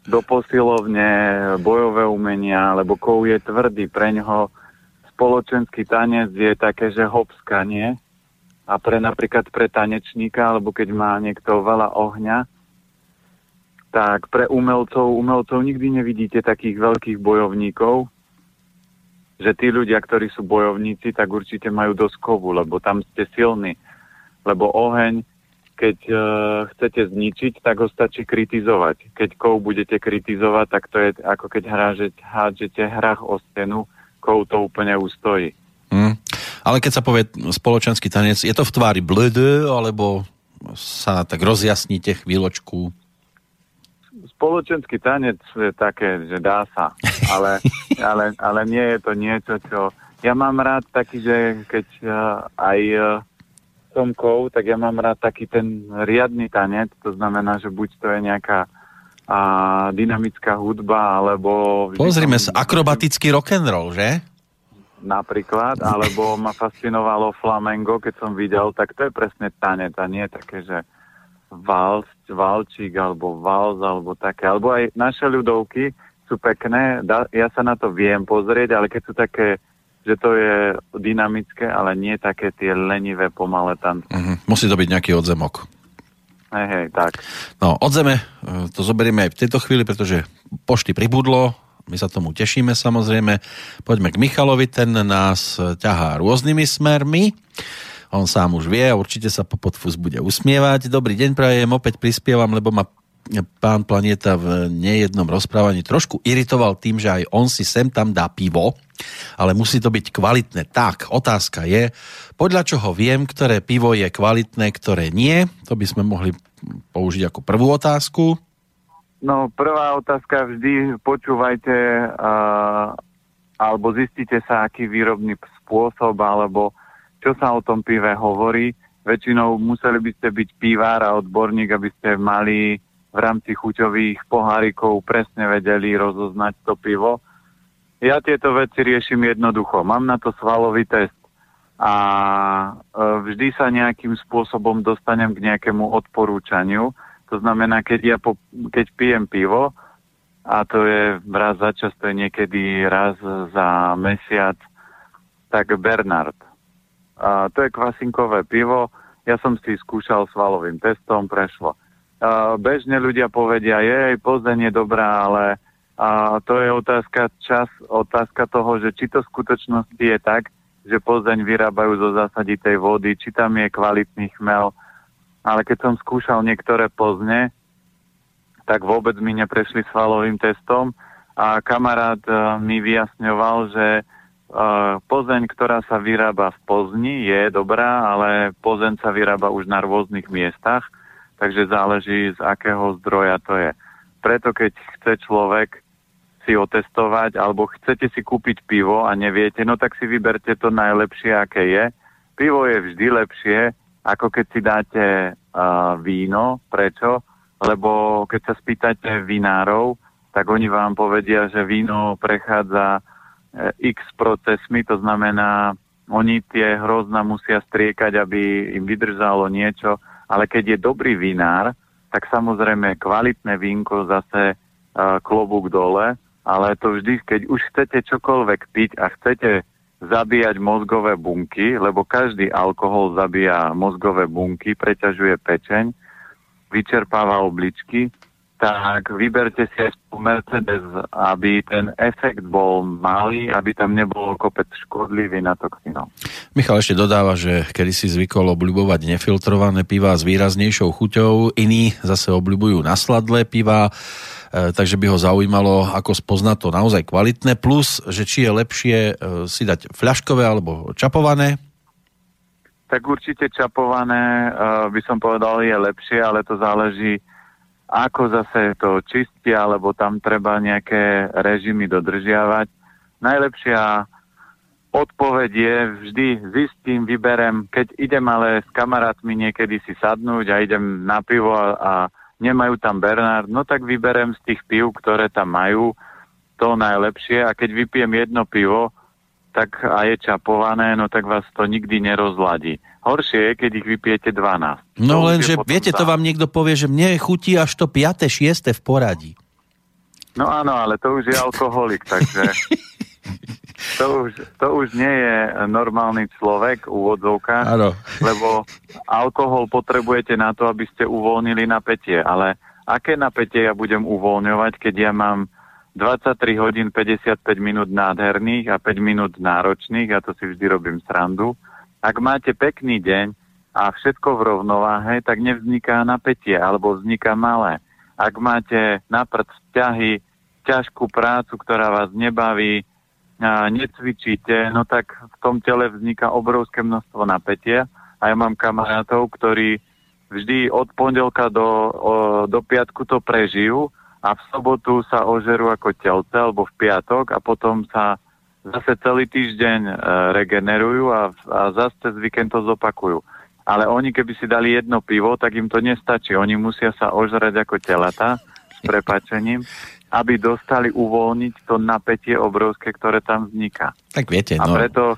do posilovne, bojové umenia, lebo kov je tvrdý, pre ňoho spoločenský tanec je také, že hopska, nie? A pre napríklad pre tanečníka, alebo keď má niekto veľa ohňa, tak pre umelcov, umelcov nikdy nevidíte takých veľkých bojovníkov, že tí ľudia, ktorí sú bojovníci, tak určite majú dosť kovu, lebo tam ste silní. Lebo oheň, keď uh, chcete zničiť, tak ho stačí kritizovať. Keď kov budete kritizovať, tak to je ako keď hádžete hrách o stenu, kov to úplne ustojí. Mm. Ale keď sa povie spoločenský tanec, je to v tvári bledé, alebo sa tak rozjasníte chvíľočku? Spoločenský tanec je také, že dá sa, ale, ale, ale nie je to niečo, čo... Ja mám rád taký, že keď uh, aj uh, som kov, tak ja mám rád taký ten riadny tanec, to znamená, že buď to je nejaká a dynamická hudba, alebo... Pozrime sa, akrobatický rock'n'roll, že? Napríklad, alebo ma fascinovalo flamengo, keď som videl, tak to je presne tanec a nie také, že vals, valčík alebo vals alebo také. Alebo aj naše ľudovky sú pekné, da, ja sa na to viem pozrieť, ale keď sú také že to je dynamické, ale nie také tie lenivé, pomalé tance. Uh-huh. Musí to byť nejaký odzemok. Hej, hej, tak. No, odzeme e, to zoberieme aj v tejto chvíli, pretože pošty pribudlo, my sa tomu tešíme samozrejme. Poďme k Michalovi, ten nás ťahá rôznymi smermi. On sám už vie a určite sa po podfus bude usmievať. Dobrý deň, prajem, opäť prispievam, lebo ma pán Planeta v nejednom rozprávaní trošku iritoval tým, že aj on si sem tam dá pivo, ale musí to byť kvalitné. Tak, otázka je, podľa čoho viem, ktoré pivo je kvalitné, ktoré nie. To by sme mohli použiť ako prvú otázku. No, prvá otázka vždy počúvajte uh, alebo zistite sa, aký výrobný spôsob alebo čo sa o tom pive hovorí. Väčšinou museli by ste byť pivár a odborník, aby ste mali v rámci chuťových pohárikov presne vedeli rozoznať to pivo. Ja tieto veci riešim jednoducho. Mám na to svalový test a e, vždy sa nejakým spôsobom dostanem k nejakému odporúčaniu. To znamená, keď ja po, keď pijem pivo, a to je raz za čas, to je niekedy raz za mesiac, tak Bernard. A to je kvasinkové pivo, ja som si skúšal svalovým testom, prešlo bežne ľudia povedia, jej, Plzeň je dobrá, ale a to je otázka čas, otázka toho, že či to v skutočnosti je tak, že Plzeň vyrábajú zo zasaditej vody, či tam je kvalitný chmel. Ale keď som skúšal niektoré Plzne, tak vôbec mi neprešli svalovým testom a kamarát uh, mi vyjasňoval, že uh, Plzeň, ktorá sa vyrába v Plzni, je dobrá, ale Plzeň sa vyrába už na rôznych miestach takže záleží z akého zdroja to je. Preto keď chce človek si otestovať alebo chcete si kúpiť pivo a neviete, no tak si vyberte to najlepšie, aké je. Pivo je vždy lepšie, ako keď si dáte uh, víno. Prečo? Lebo keď sa spýtate vinárov, tak oni vám povedia, že víno prechádza uh, x procesmi, to znamená, oni tie hrozna musia striekať, aby im vydržalo niečo, ale keď je dobrý vinár, tak samozrejme kvalitné vínko zase uh, klobúk dole, ale to vždy, keď už chcete čokoľvek piť a chcete zabíjať mozgové bunky, lebo každý alkohol zabíja mozgové bunky, preťažuje pečeň, vyčerpáva obličky, tak vyberte si aj Mercedes, aby ten efekt bol malý, aby tam nebolo kopec škodlivý na toxinov. Michal ešte dodáva, že kedy si zvykol obľubovať nefiltrované piva s výraznejšou chuťou, iní zase obľubujú nasladlé piva, e, takže by ho zaujímalo, ako spoznať to naozaj kvalitné, plus, že či je lepšie e, si dať fľaškové alebo čapované, tak určite čapované e, by som povedal je lepšie, ale to záleží ako zase to čistia, alebo tam treba nejaké režimy dodržiavať. Najlepšia odpoveď je vždy zistím, vyberem, keď idem ale s kamarátmi niekedy si sadnúť a idem na pivo a, a nemajú tam Bernard, no tak vyberem z tých piv, ktoré tam majú, to najlepšie a keď vypijem jedno pivo, tak a je čapované, no tak vás to nikdy nerozladí. Horšie je, keď ich vypijete 12. No lenže, viete, to vám niekto povie, že mne chutí až to 5. 6. v poradí. No áno, ale to už je alkoholik, takže to už, to už nie je normálny človek, úvodzovka, áno. lebo alkohol potrebujete na to, aby ste uvoľnili napätie, ale aké napätie ja budem uvoľňovať, keď ja mám 23 hodín 55 minút nádherných a 5 minút náročných, ja to si vždy robím srandu. Ak máte pekný deň a všetko v rovnováhe, tak nevzniká napätie alebo vzniká malé. Ak máte na prd vzťahy, ťažkú prácu, ktorá vás nebaví, a necvičíte, no tak v tom tele vzniká obrovské množstvo napätia. A ja mám kamarátov, ktorí vždy od pondelka do, o, do piatku to prežijú a v sobotu sa ožerú ako telce alebo v piatok a potom sa zase celý týždeň e, regenerujú a, a zase cez víkend to zopakujú. Ale oni keby si dali jedno pivo, tak im to nestačí. Oni musia sa ožrať ako telata s prepačením, aby dostali uvoľniť to napätie obrovské, ktoré tam vzniká. Tak viete, no. A preto,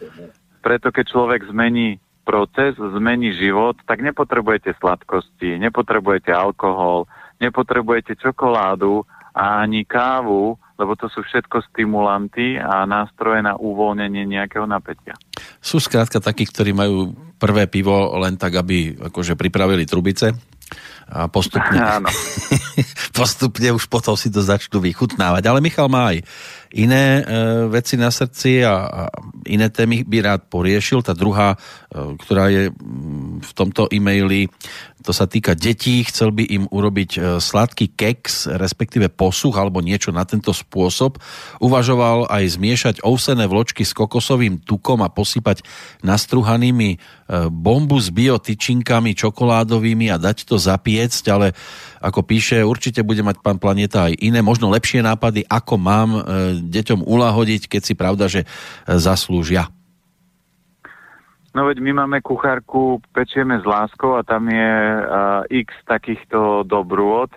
preto keď človek zmení proces, zmení život, tak nepotrebujete sladkosti, nepotrebujete alkohol, nepotrebujete čokoládu a ani kávu, lebo to sú všetko stimulanty a nástroje na uvoľnenie nejakého napätia. Sú skrátka takí, ktorí majú prvé pivo len tak, aby akože pripravili trubice a postupne, postupne už potom si to začnú vychutnávať. Ale Michal má aj iné e, veci na srdci a, a iné témy by rád poriešil. Tá druhá, e, ktorá je v tomto e-maili, to sa týka detí, chcel by im urobiť e, sladký keks, respektíve posuch alebo niečo na tento spôsob. Uvažoval aj zmiešať ovsené vločky s kokosovým tukom a posypať nastruhanými e, bombu s biotyčinkami čokoládovými a dať to zapiecť, ale ako píše, určite bude mať pán Planeta aj iné, možno lepšie nápady, ako mám e, deťom ulahodiť, keď si pravda, že e, zaslúžia. No veď my máme kuchárku, pečieme s láskou a tam je uh, x takýchto dobrôd.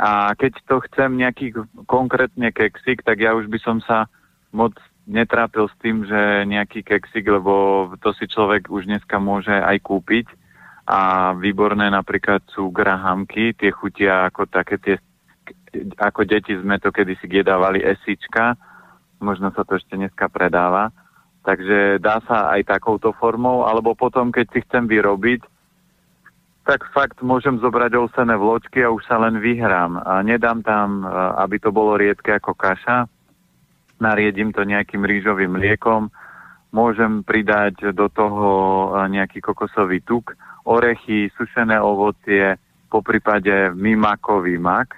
A keď to chcem nejaký konkrétne keksik, tak ja už by som sa moc netrápil s tým, že nejaký keksik, lebo to si človek už dneska môže aj kúpiť a výborné napríklad sú grahamky, tie chutia ako také tie, ako deti sme to kedysi jedávali esička, možno sa to ešte dneska predáva, takže dá sa aj takouto formou, alebo potom, keď si chcem vyrobiť, tak fakt môžem zobrať ovsené vločky a už sa len vyhrám. A nedám tam, aby to bolo riedke ako kaša, nariedím to nejakým rýžovým mliekom, môžem pridať do toho nejaký kokosový tuk, orechy, sušené ovocie, po prípade mimakový mak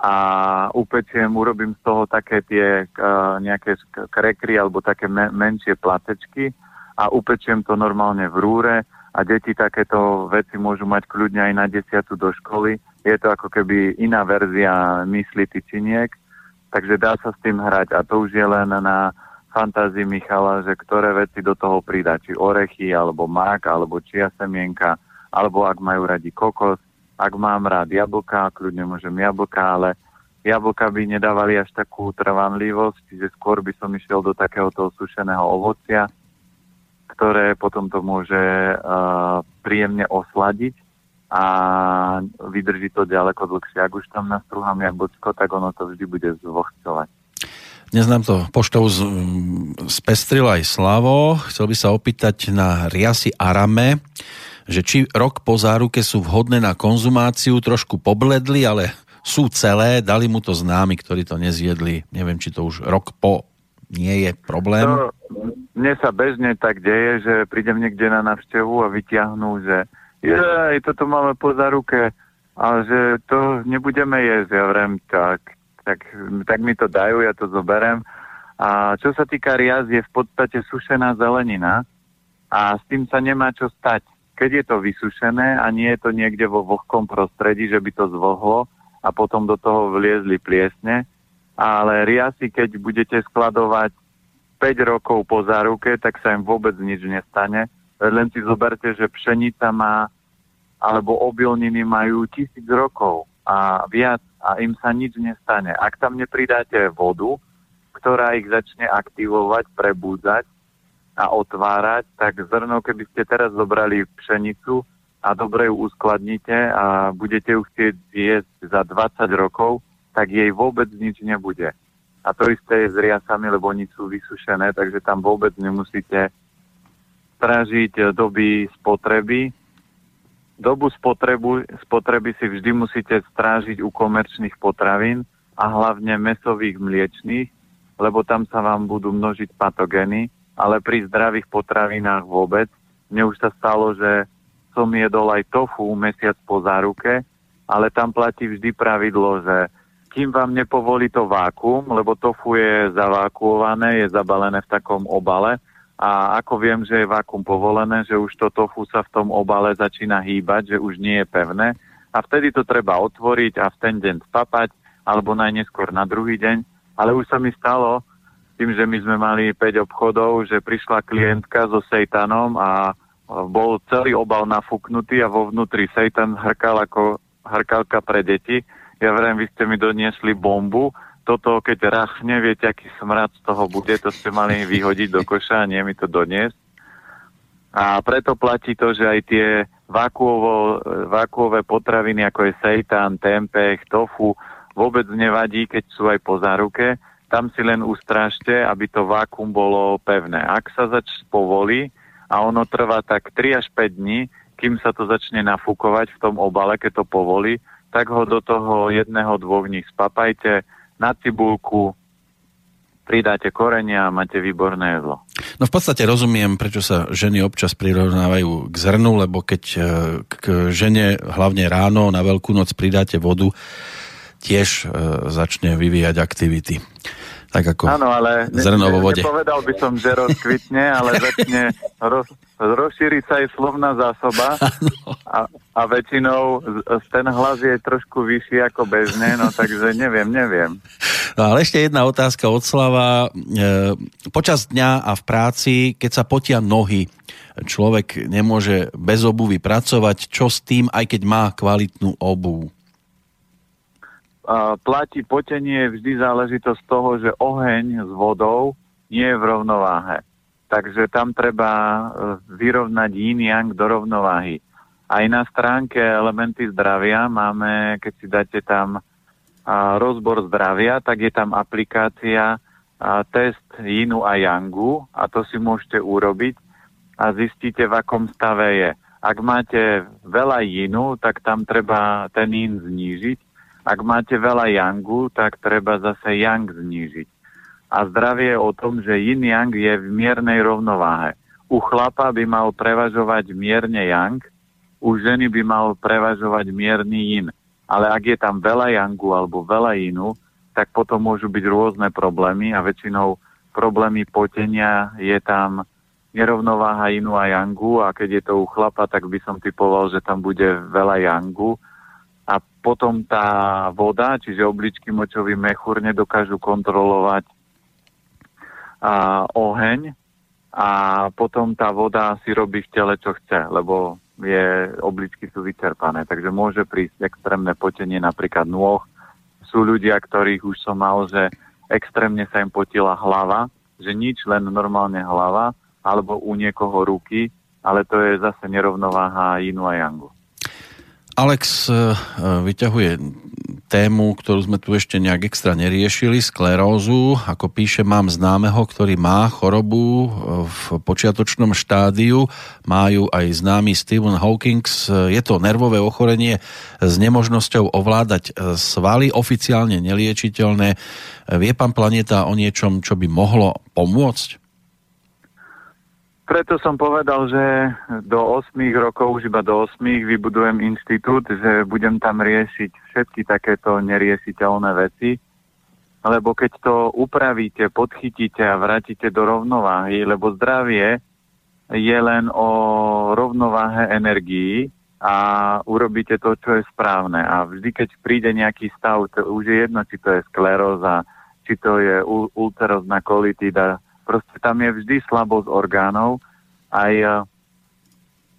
a upečiem, urobím z toho také tie uh, nejaké krekry alebo také me- menšie platečky a upečiem to normálne v rúre a deti takéto veci môžu mať kľudne aj na desiatu do školy. Je to ako keby iná verzia mysli tyčiniek, takže dá sa s tým hrať a to už je len na fantázii Michala, že ktoré veci do toho pridá, či orechy, alebo mak, alebo čia semienka, alebo ak majú radi kokos. Ak mám rád jablka, kľudne môžem jablka, ale jablka by nedávali až takú trvanlivosť, čiže skôr by som išiel do takého toho sušeného ovocia, ktoré potom to môže uh, príjemne osladiť a vydrží to ďaleko dlhšie. Ak už tam nastruhám jablčko, tak ono to vždy bude zvohcovať. Dnes nám to poštou z, spestril aj Slavo. Chcel by sa opýtať na riasy Arame, že či rok po záruke sú vhodné na konzumáciu, trošku pobledli, ale sú celé, dali mu to známy, ktorí to nezjedli. Neviem, či to už rok po nie je problém. To, mne sa bežne tak deje, že prídem niekde na navštevu a vyťahnú, že jej, toto máme po záruke, ale že to nebudeme jesť. Ja vrem, tak tak, tak mi to dajú, ja to zoberem. A čo sa týka riaz, je v podstate sušená zelenina a s tým sa nemá čo stať. Keď je to vysušené a nie je to niekde vo vlhkom prostredí, že by to zvlhlo a potom do toho vliezli pliesne, ale riasy, keď budete skladovať 5 rokov po záruke, tak sa im vôbec nič nestane. Len si zoberte, že pšenica má alebo obilniny majú tisíc rokov a viac a im sa nič nestane. Ak tam nepridáte vodu, ktorá ich začne aktivovať, prebúdzať a otvárať, tak zrno, keby ste teraz zobrali pšenicu a dobre ju uskladnite a budete ju chcieť jesť za 20 rokov, tak jej vôbec nič nebude. A to isté je s riasami, lebo oni sú vysušené, takže tam vôbec nemusíte stražiť doby spotreby, Dobu spotrebu, spotreby si vždy musíte strážiť u komerčných potravín a hlavne mesových mliečných, lebo tam sa vám budú množiť patogény, ale pri zdravých potravinách vôbec. Mne už sa stalo, že som jedol aj tofu mesiac po záruke, ale tam platí vždy pravidlo, že kým vám nepovolí to vákuum, lebo tofu je zavákuované, je zabalené v takom obale, a ako viem, že je vakuum povolené, že už to tofu sa v tom obale začína hýbať, že už nie je pevné a vtedy to treba otvoriť a v ten deň spapať alebo najneskôr na druhý deň. Ale už sa mi stalo, tým, že my sme mali 5 obchodov, že prišla klientka so sejtanom a bol celý obal nafúknutý a vo vnútri sejtan hrkal ako hrkalka pre deti. Ja verím, vy ste mi doniesli bombu, toto, keď rachne, viete, aký smrad z toho bude, to ste mali vyhodiť do koša a nie mi to doniesť. A preto platí to, že aj tie vakuovo, vakuové potraviny, ako je seitan, tempeh, tofu, vôbec nevadí, keď sú aj po záruke. Tam si len ustrážte, aby to vákum bolo pevné. Ak sa zač povolí a ono trvá tak 3 až 5 dní, kým sa to začne nafúkovať v tom obale, keď to povolí, tak ho do toho jedného, dvoch nich spapajte na cibulku, pridáte korenia a máte výborné jedlo. No v podstate rozumiem, prečo sa ženy občas prirovnávajú k zrnu, lebo keď e, k žene hlavne ráno na veľkú noc pridáte vodu, tiež e, začne vyvíjať aktivity. Tak ako Áno, ale zrno vo vode. Nepovedal by som, že rozkvitne, ale začne roz, rozšíriť sa aj slovná zásoba a, a väčšinou ten hlas je trošku vyšší ako bežne, no takže neviem, neviem. No ale ešte jedna otázka od Slava. E, počas dňa a v práci, keď sa potia nohy, človek nemôže bez obuvy pracovať. Čo s tým, aj keď má kvalitnú obu? Platí potenie vždy záležitosť toho, že oheň s vodou nie je v rovnováhe. Takže tam treba e, vyrovnať yin yang do rovnováhy. Aj na stránke elementy zdravia máme, keď si dáte tam rozbor zdravia, tak je tam aplikácia test yinu a yangu a to si môžete urobiť a zistíte, v akom stave je. Ak máte veľa yinu, tak tam treba ten yin znížiť ak máte veľa yangu, tak treba zase yang znížiť. A zdravie je o tom, že yin yang je v miernej rovnováhe. U chlapa by mal prevažovať mierne yang, u ženy by mal prevažovať mierny yin. Ale ak je tam veľa yangu alebo veľa inu, tak potom môžu byť rôzne problémy a väčšinou problémy potenia je tam nerovnováha inu a yangu a keď je to u chlapa, tak by som typoval, že tam bude veľa yangu potom tá voda, čiže obličky močový mechúr nedokážu kontrolovať a, oheň a potom tá voda si robí v tele, čo chce, lebo je, obličky sú vyčerpané. Takže môže prísť extrémne potenie napríklad nôh. Sú ľudia, ktorých už som mal, že extrémne sa im potila hlava, že nič, len normálne hlava, alebo u niekoho ruky, ale to je zase nerovnováha inu a yangu. Alex e, e, vyťahuje tému, ktorú sme tu ešte nejak extra neriešili, sklerózu. Ako píše, mám známeho, ktorý má chorobu e, v počiatočnom štádiu. Majú aj známy Stephen Hawking. Je to nervové ochorenie s nemožnosťou ovládať svaly, oficiálne neliečiteľné. Vie pán Planeta o niečom, čo by mohlo pomôcť? Preto som povedal, že do 8 rokov, už iba do 8 vybudujem inštitút, že budem tam riešiť všetky takéto neriešiteľné veci, lebo keď to upravíte, podchytíte a vrátite do rovnováhy, lebo zdravie je len o rovnováhe energií a urobíte to, čo je správne. A vždy, keď príde nejaký stav, to už je jedno, či to je skleróza, či to je ulcerozná kolitida, Proste tam je vždy slabosť orgánov. Aj uh,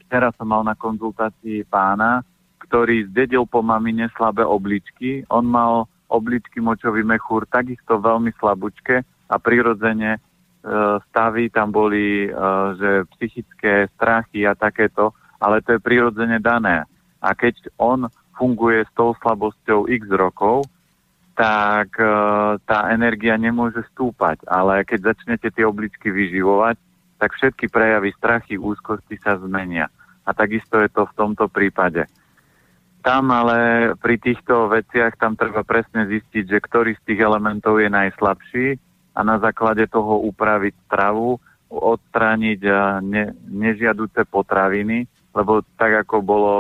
včera som mal na konzultácii pána, ktorý zdedil po mamine slabé obličky. On mal obličky močový mechúr takisto veľmi slabúčke a prirodzene uh, stavy tam boli, uh, že psychické strachy a takéto, ale to je prirodzene dané. A keď on funguje s tou slabosťou x rokov, tak e, tá energia nemôže stúpať. Ale keď začnete tie obličky vyživovať, tak všetky prejavy strachy, úzkosti sa zmenia. A takisto je to v tomto prípade. Tam ale pri týchto veciach tam treba presne zistiť, že ktorý z tých elementov je najslabší a na základe toho upraviť stravu, odstrániť e, ne, nežiaduce potraviny, lebo tak ako bolo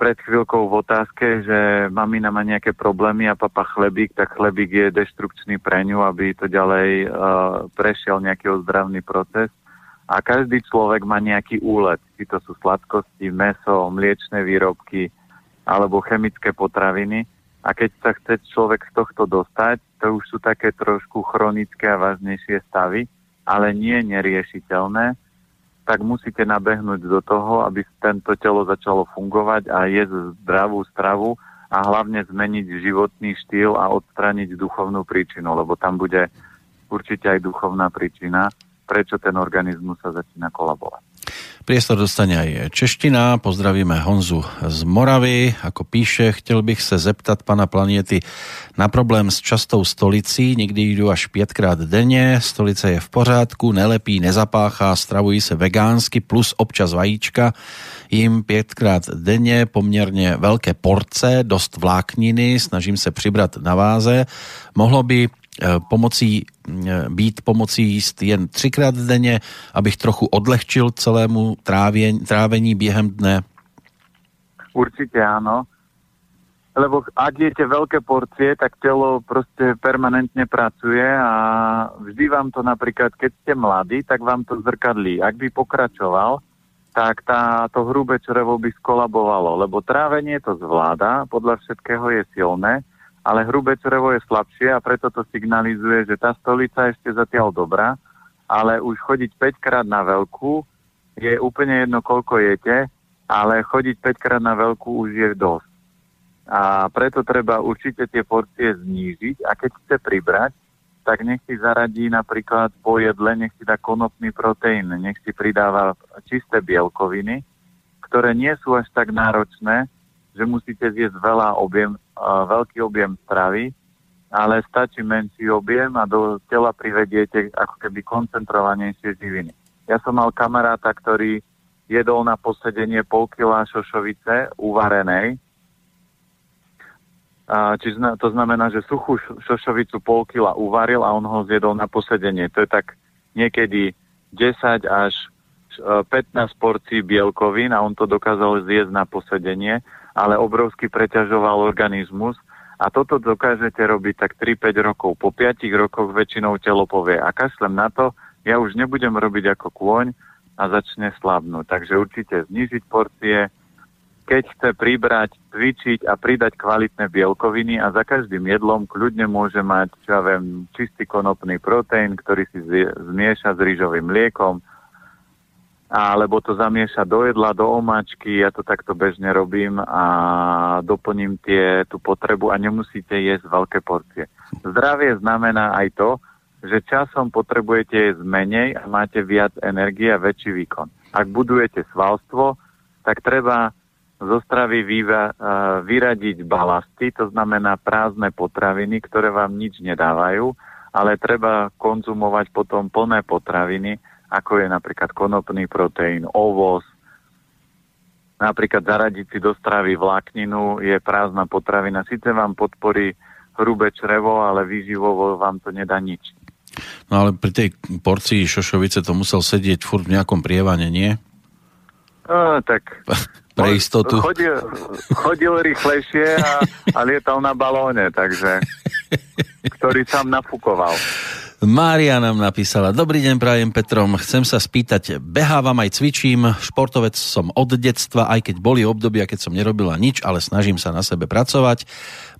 pred chvíľkou v otázke, že mamina má nejaké problémy a papa chlebík, tak chlebík je deštrukčný pre ňu, aby to ďalej uh, prešiel nejaký ozdravný proces. A každý človek má nejaký úlet, či to sú sladkosti, meso, mliečne výrobky alebo chemické potraviny. A keď sa chce človek z tohto dostať, to už sú také trošku chronické a vážnejšie stavy, ale nie neriešiteľné tak musíte nabehnúť do toho, aby tento telo začalo fungovať a jesť zdravú stravu a hlavne zmeniť životný štýl a odstraniť duchovnú príčinu, lebo tam bude určite aj duchovná príčina, prečo ten organizmus sa začína kolabovať. Priestor dostane aj čeština. Pozdravíme Honzu z Moravy. Ako píše, chtěl bych se zeptat pana Planety na problém s častou stolicí. Někdy jdu až pětkrát denně. Stolice je v pořádku, nelepí, nezapáchá, stravují se vegánsky plus občas vajíčka. Jím pětkrát denně poměrně velké porce, dost vlákniny, snažím se přibrat na váze. Mohlo by pomocí, eh, být pomocí jíst jen třikrát denně, abych trochu odlehčil celému trávení, trávení během dne? Určite áno. Lebo ak jete veľké porcie, tak telo proste permanentne pracuje a vždy vám to napríklad, keď ste mladí, tak vám to zrkadlí. Ak by pokračoval, tak tá, to hrubé črevo by skolabovalo, lebo trávenie to zvláda, podľa všetkého je silné, ale hrubé črevo je slabšie a preto to signalizuje, že tá stolica je ešte zatiaľ dobrá, ale už chodiť 5 krát na veľkú je úplne jedno, koľko jete, ale chodiť 5 krát na veľkú už je dosť. A preto treba určite tie porcie znížiť a keď chce pribrať, tak nech si zaradí napríklad po jedle, nech si dá konopný proteín, nech si pridáva čisté bielkoviny, ktoré nie sú až tak náročné, že musíte zjesť veľa objem, veľký objem stravy, ale stačí menší objem a do tela privediete ako keby koncentrovanejšie živiny. Ja som mal kamaráta, ktorý jedol na posedenie pol kila šošovice uvarenej, čiže to znamená, že suchú šošovicu pol kila uvaril a on ho zjedol na posedenie. To je tak niekedy 10 až 15 porcií bielkovín a on to dokázal zjesť na posedenie ale obrovsky preťažoval organizmus a toto dokážete robiť tak 3-5 rokov. Po 5 rokoch väčšinou telo povie a kašlem na to, ja už nebudem robiť ako kôň a začne slabnúť. Takže určite znižiť porcie, keď chce pribrať, cvičiť a pridať kvalitné bielkoviny a za každým jedlom kľudne môže mať, čo ja viem, čistý konopný proteín, ktorý si zmieša s rýžovým mliekom, alebo to zamieša do jedla, do omáčky, ja to takto bežne robím a doplním tie, tú potrebu a nemusíte jesť veľké porcie. Zdravie znamená aj to, že časom potrebujete jesť menej a máte viac energie a väčší výkon. Ak budujete svalstvo, tak treba zo stravy vyva, uh, vyradiť balasty, to znamená prázdne potraviny, ktoré vám nič nedávajú, ale treba konzumovať potom plné potraviny, ako je napríklad konopný proteín, ovoz, napríklad zaradiť si do stravy vlákninu je prázdna potravina. Sice vám podporí hrubé črevo, ale výživovo vám to nedá nič. No ale pri tej porcii šošovice to musel sedieť furt v nejakom prievane, nie? No, tak... Pre istotu. Chodil, chodil rýchlejšie a, a lietal na balóne, takže... ktorý sám nafúkoval. Mária nám napísala, dobrý deň prajem Petrom, chcem sa spýtať, behávam aj cvičím, športovec som od detstva, aj keď boli obdobia, keď som nerobila nič, ale snažím sa na sebe pracovať.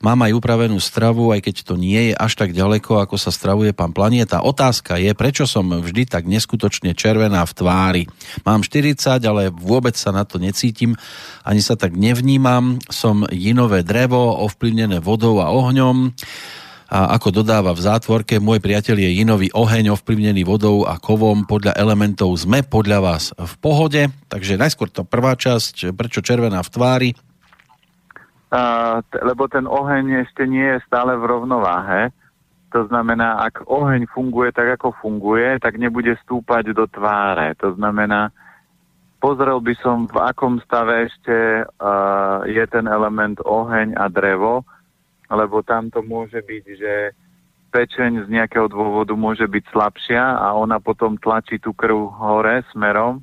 Mám aj upravenú stravu, aj keď to nie je až tak ďaleko, ako sa stravuje pán Planieta. Otázka je, prečo som vždy tak neskutočne červená v tvári. Mám 40, ale vôbec sa na to necítim, ani sa tak nevnímam. Som jinové drevo, ovplyvnené vodou a ohňom a ako dodáva v zátvorke, môj priateľ je inový oheň ovplyvnený vodou a kovom. Podľa elementov sme podľa vás v pohode. Takže najskôr to prvá časť, prečo červená v tvári? Lebo ten oheň ešte nie je stále v rovnováhe. To znamená, ak oheň funguje tak, ako funguje, tak nebude stúpať do tváre. To znamená, pozrel by som, v akom stave ešte uh, je ten element oheň a drevo, lebo tam to môže byť, že pečeň z nejakého dôvodu môže byť slabšia a ona potom tlačí tú krv hore smerom.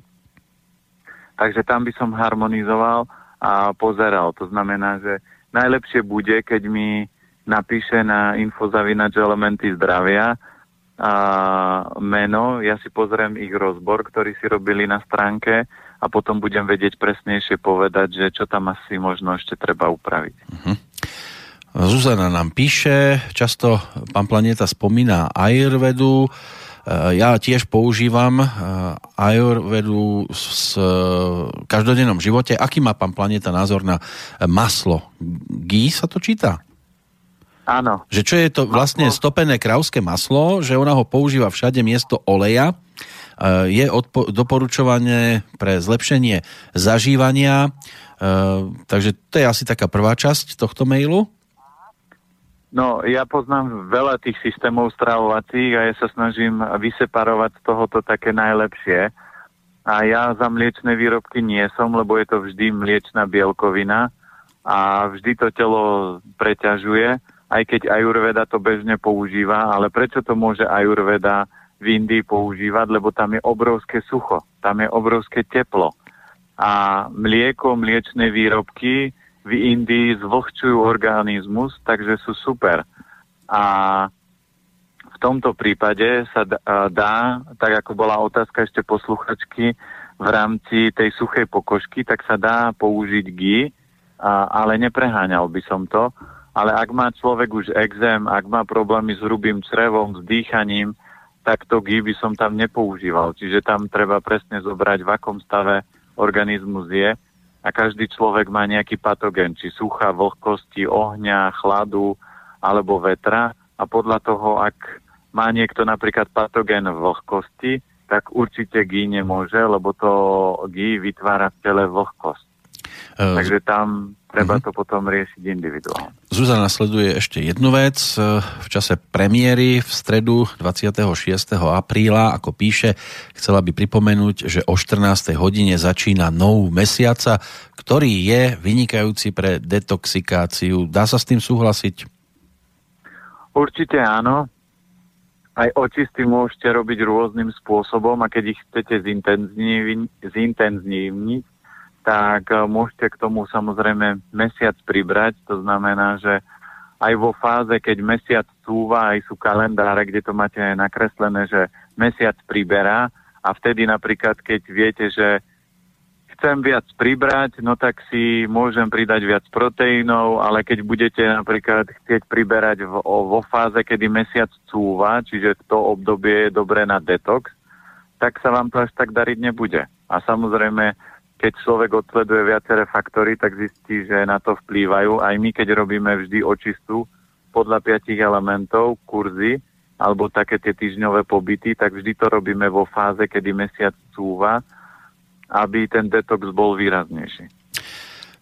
Takže tam by som harmonizoval a pozeral. To znamená, že najlepšie bude, keď mi napíše na infozavinač elementy zdravia a meno, ja si pozriem ich rozbor, ktorý si robili na stránke a potom budem vedieť presnejšie povedať, že čo tam asi možno ešte treba upraviť. Uh-huh. Zuzana nám píše, často pán Planeta spomína Ayurvedu, ja tiež používam e, Ayurvedu v každodennom živote. Aký má pán Planeta názor na maslo? Gí sa to číta? Áno. Že čo je to vlastne stopené krauské maslo, že ona ho používa všade miesto oleja je odpo- doporučované pre zlepšenie zažívania, takže to je asi taká prvá časť tohto mailu. No, ja poznám veľa tých systémov stravovacích a ja sa snažím vyseparovať z tohoto také najlepšie. A ja za mliečne výrobky nie som, lebo je to vždy mliečna bielkovina a vždy to telo preťažuje, aj keď ajurveda to bežne používa, ale prečo to môže ajurveda v Indii používať, lebo tam je obrovské sucho, tam je obrovské teplo. A mlieko, mliečne výrobky v Indii zvlhčujú organizmus, takže sú super. A v tomto prípade sa dá, tak ako bola otázka ešte posluchačky, v rámci tej suchej pokožky, tak sa dá použiť GI, ale nepreháňal by som to. Ale ak má človek už exém, ak má problémy s hrubým črevom, s dýchaním, tak to GI by som tam nepoužíval. Čiže tam treba presne zobrať, v akom stave organizmus je a každý človek má nejaký patogen, či sucha, vlhkosti, ohňa, chladu alebo vetra a podľa toho, ak má niekto napríklad patogen vlhkosti, tak určite GI nemôže, lebo to GI vytvára v tele vlhkosť. Uh, Takže tam treba uh-huh. to potom riešiť individuálne. Zuzana nasleduje ešte jednu vec. V čase premiéry v stredu 26. apríla, ako píše, chcela by pripomenúť, že o 14. hodine začína nov mesiaca, ktorý je vynikajúci pre detoxikáciu. Dá sa s tým súhlasiť? Určite áno. Aj očisty môžete robiť rôznym spôsobom a keď ich chcete zintenzívniť, tak eh, môžete k tomu samozrejme mesiac pribrať. To znamená, že aj vo fáze, keď mesiac cúva, aj sú kalendáre, kde to máte nakreslené, že mesiac priberá a vtedy napríklad, keď viete, že chcem viac pribrať, no tak si môžem pridať viac proteínov, ale keď budete napríklad chcieť priberať v, vo fáze, kedy mesiac cúva, čiže to obdobie je dobré na detox, tak sa vám to až tak dariť nebude. A samozrejme, keď človek odsleduje viaceré faktory, tak zistí, že na to vplývajú. Aj my, keď robíme vždy očistu podľa piatich elementov, kurzy, alebo také tie týždňové pobyty, tak vždy to robíme vo fáze, kedy mesiac cúva, aby ten detox bol výraznejší.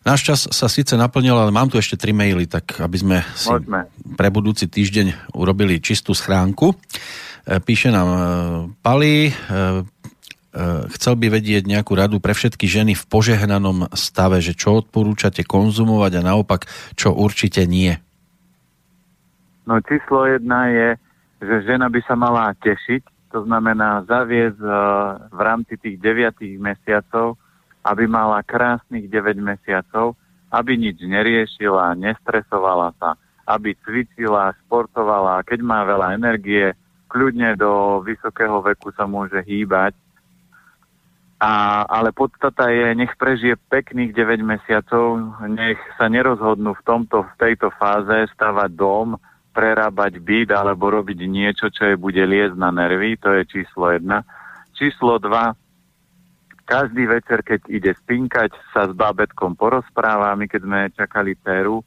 Náš čas sa síce naplnil, ale mám tu ešte tri maily, tak aby sme si Môžeme. pre budúci týždeň urobili čistú schránku. E, píše nám e, Pali, e, chcel by vedieť nejakú radu pre všetky ženy v požehnanom stave, že čo odporúčate konzumovať a naopak, čo určite nie? No číslo jedna je, že žena by sa mala tešiť, to znamená zaviesť uh, v rámci tých 9 mesiacov, aby mala krásnych 9 mesiacov, aby nič neriešila, nestresovala sa, aby cvičila, športovala, keď má veľa energie, kľudne do vysokého veku sa môže hýbať, a, ale podstata je, nech prežije pekných 9 mesiacov, nech sa nerozhodnú v, tomto, v tejto fáze stavať dom, prerábať byt alebo robiť niečo, čo je bude liesť na nervy, to je číslo 1. Číslo 2, každý večer, keď ide spinkať, sa s bábetkom porozpráva. My keď sme čakali Teru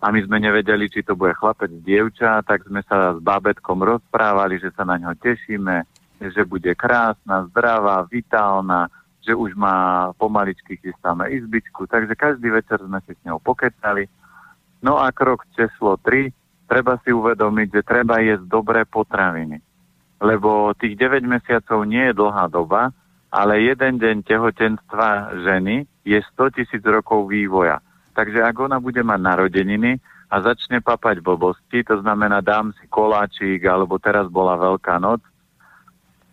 a my sme nevedeli, či to bude chlapec, dievča, tak sme sa s bábetkom rozprávali, že sa na ňo tešíme, že bude krásna, zdravá, vitálna, že už má pomaličky chystáme izbičku, takže každý večer sme si s ňou pokecali. No a krok číslo 3, treba si uvedomiť, že treba jesť dobré potraviny. Lebo tých 9 mesiacov nie je dlhá doba, ale jeden deň tehotenstva ženy je 100 tisíc rokov vývoja. Takže ak ona bude mať narodeniny a začne papať blbosti, to znamená dám si koláčik, alebo teraz bola Veľká noc,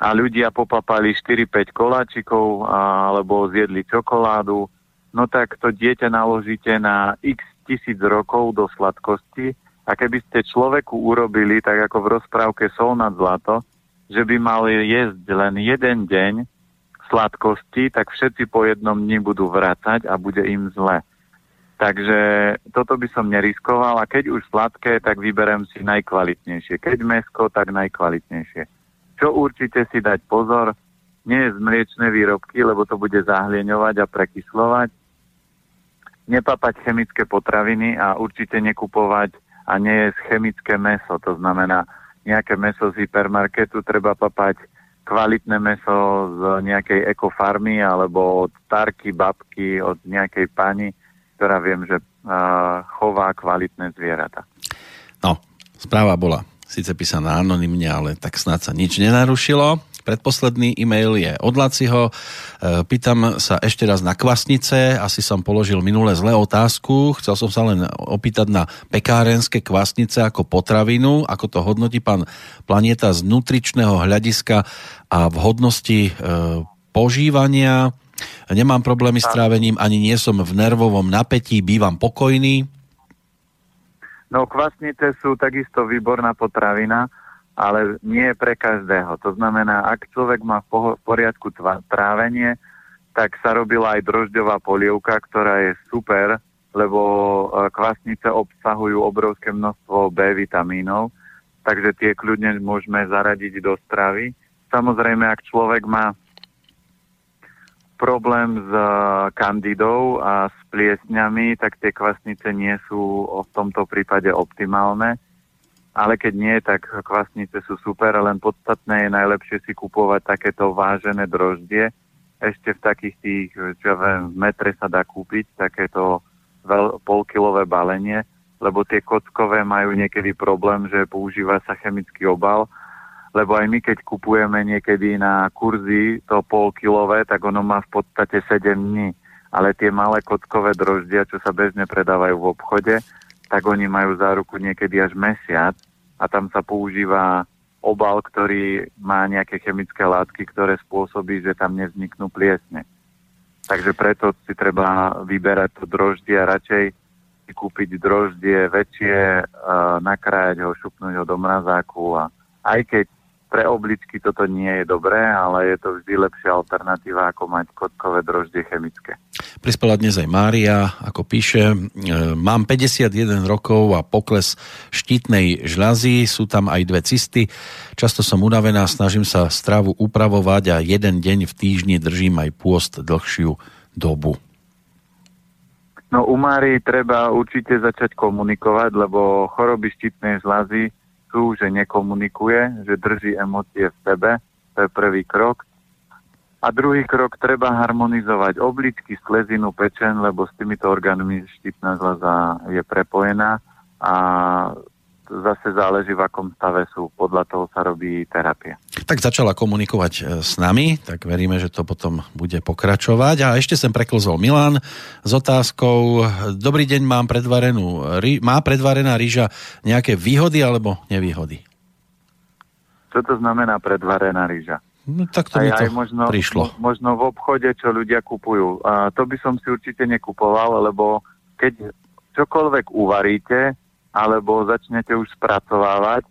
a ľudia popapali 4-5 koláčikov alebo zjedli čokoládu, no tak to dieťa naložíte na x tisíc rokov do sladkosti a keby ste človeku urobili, tak ako v rozprávke Sol nad zlato, že by mal jesť len jeden deň sladkosti, tak všetci po jednom dni budú vrácať a bude im zle. Takže toto by som neriskoval a keď už sladké, tak vyberem si najkvalitnejšie. Keď mesko, tak najkvalitnejšie. Čo určite si dať pozor, nie z mliečne výrobky, lebo to bude zahlieňovať a prekyslovať. Nepapať chemické potraviny a určite nekupovať a nie je chemické meso. To znamená, nejaké meso z hypermarketu treba papať kvalitné meso z nejakej ekofarmy alebo od starky, babky, od nejakej pani, ktorá viem, že uh, chová kvalitné zvieratá. No, správa bola síce písaná anonymne, ale tak snad sa nič nenarušilo. Predposledný e-mail je od Laciho. E, pýtam sa ešte raz na kvasnice. Asi som položil minulé zlé otázku. Chcel som sa len opýtať na pekárenské kvasnice ako potravinu. Ako to hodnotí pán Planeta z nutričného hľadiska a vhodnosti e, požívania. Nemám problémy s trávením, ani nie som v nervovom napätí, bývam pokojný. No kvasnice sú takisto výborná potravina ale nie pre každého. To znamená, ak človek má v poriadku trávenie, tak sa robila aj drožďová polievka, ktorá je super, lebo e, kvasnice obsahujú obrovské množstvo B vitamínov, takže tie kľudne môžeme zaradiť do stravy. Samozrejme, ak človek má problém s e, kandidou a s pliesňami, tak tie kvasnice nie sú v tomto prípade optimálne ale keď nie, tak kvasnice sú super, len podstatné je najlepšie si kupovať takéto vážené droždie. Ešte v takých tých, čo ja viem, v metre sa dá kúpiť takéto veľ, polkilové balenie, lebo tie kockové majú niekedy problém, že používa sa chemický obal, lebo aj my, keď kupujeme niekedy na kurzy to polkilové, tak ono má v podstate 7 dní. Ale tie malé kockové droždia, čo sa bežne predávajú v obchode, tak oni majú záruku niekedy až mesiac a tam sa používa obal, ktorý má nejaké chemické látky, ktoré spôsobí, že tam nevzniknú pliesne. Takže preto si treba vyberať to droždie a radšej kúpiť droždie väčšie, nakrájať ho, šupnúť ho do mrazáku a aj keď pre obličky toto nie je dobré, ale je to vždy lepšia alternatíva, ako mať kotkové droždie chemické. Prispela dnes aj Mária, ako píše, e, mám 51 rokov a pokles štítnej žľazy, sú tam aj dve cisty, často som unavená, snažím sa stravu upravovať a jeden deň v týždni držím aj pôst dlhšiu dobu. No u Mári treba určite začať komunikovať, lebo choroby štítnej žľazy sú, že nekomunikuje, že drží emócie v sebe, to je prvý krok. A druhý krok, treba harmonizovať obličky, slezinu, pečen, lebo s týmito orgánmi štítna zlaza je prepojená a zase záleží, v akom stave sú. Podľa toho sa robí terapia. Tak začala komunikovať e, s nami, tak veríme, že to potom bude pokračovať. A ešte sem preklzol Milan s otázkou, dobrý deň, mám predvarenú, má predvarená rýža nejaké výhody alebo nevýhody? Čo to znamená predvarená rýža? No tak to aj, mi to aj možno, prišlo. Možno v obchode, čo ľudia kupujú. A to by som si určite nekupoval, lebo keď čokoľvek uvaríte, alebo začnete už spracovávať,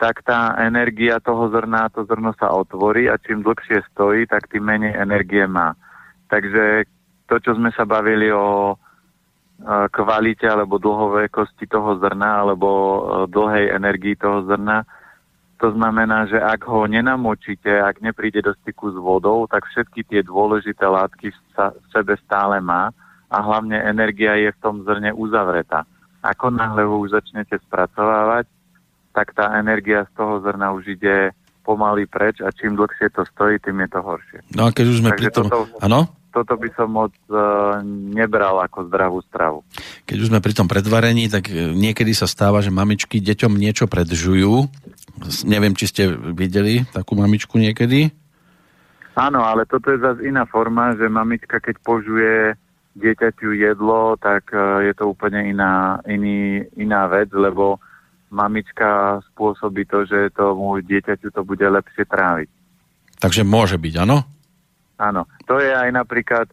tak tá energia toho zrna, to zrno sa otvorí a čím dlhšie stojí, tak tým menej energie má. Takže to, čo sme sa bavili o kvalite alebo dlhovekosti toho zrna alebo dlhej energii toho zrna, to znamená, že ak ho nenamočíte, ak nepríde do styku s vodou, tak všetky tie dôležité látky sa v sebe stále má a hlavne energia je v tom zrne uzavretá. Ako náhle ho už začnete spracovávať, tak tá energia z toho zrna už ide pomaly preč a čím dlhšie to stojí, tým je to horšie. No a keď už sme Takže pri tom... Toto, ano? toto by som moc uh, nebral ako zdravú stravu. Keď už sme pri tom predvarení, tak e, niekedy sa stáva, že mamičky deťom niečo predžujú. Neviem, či ste videli takú mamičku niekedy? Áno, ale toto je zase iná forma, že mamička, keď požuje dieťaťu jedlo, tak uh, je to úplne iná, iný, iná vec, lebo mamička spôsobí to, že tomu dieťaťu to bude lepšie tráviť. Takže môže byť, áno? Áno, to je aj napríklad,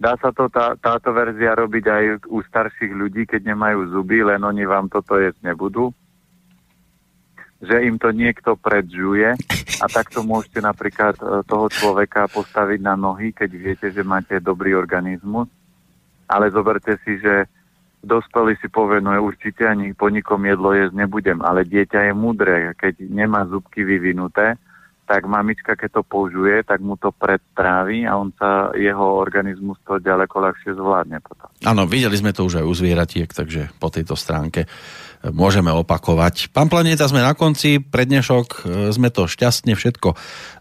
dá sa to tá, táto verzia robiť aj u starších ľudí, keď nemajú zuby, len oni vám toto jesť nebudú. Že im to niekto predžuje a takto môžete napríklad e, toho človeka postaviť na nohy, keď viete, že máte dobrý organizmus. Ale zoberte si, že dospelý si povie, no určite ani po nikom jedlo jesť nebudem, ale dieťa je múdre, keď nemá zubky vyvinuté, tak mamička, keď to použije, tak mu to predtrávi a on sa, jeho organizmus to ďaleko ľahšie zvládne potom. Áno, videli sme to už aj u zvieratiek, takže po tejto stránke môžeme opakovať. Pán Planeta, sme na konci, prednešok e, sme to šťastne všetko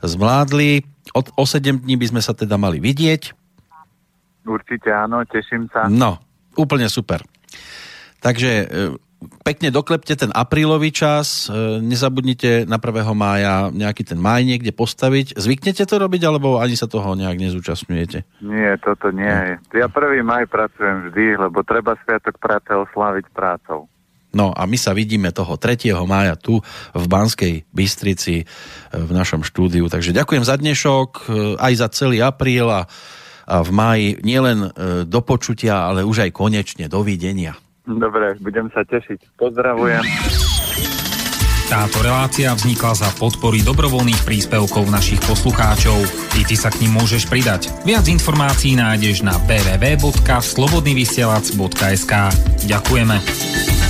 zvládli. Od, o 7 dní by sme sa teda mali vidieť. Určite áno, teším sa. No, úplne super. Takže e, pekne doklepte ten aprílový čas, e, nezabudnite na 1. mája nejaký ten maj niekde postaviť. Zvyknete to robiť, alebo ani sa toho nejak nezúčastňujete? Nie, toto nie. Ja 1. maj pracujem vždy, lebo treba Sviatok práce oslaviť prácou. No a my sa vidíme toho 3. mája tu v Banskej Bystrici e, v našom štúdiu. Takže ďakujem za dnešok, aj za celý apríl a v máji nielen do počutia, ale už aj konečne. Dovidenia. Dobre, budem sa tešiť. Pozdravujem. Táto relácia vznikla za podpory dobrovoľných príspevkov našich poslucháčov. I ty sa k ním môžeš pridať. Viac informácií nájdeš na www.slobodnyvysielac.sk Ďakujeme.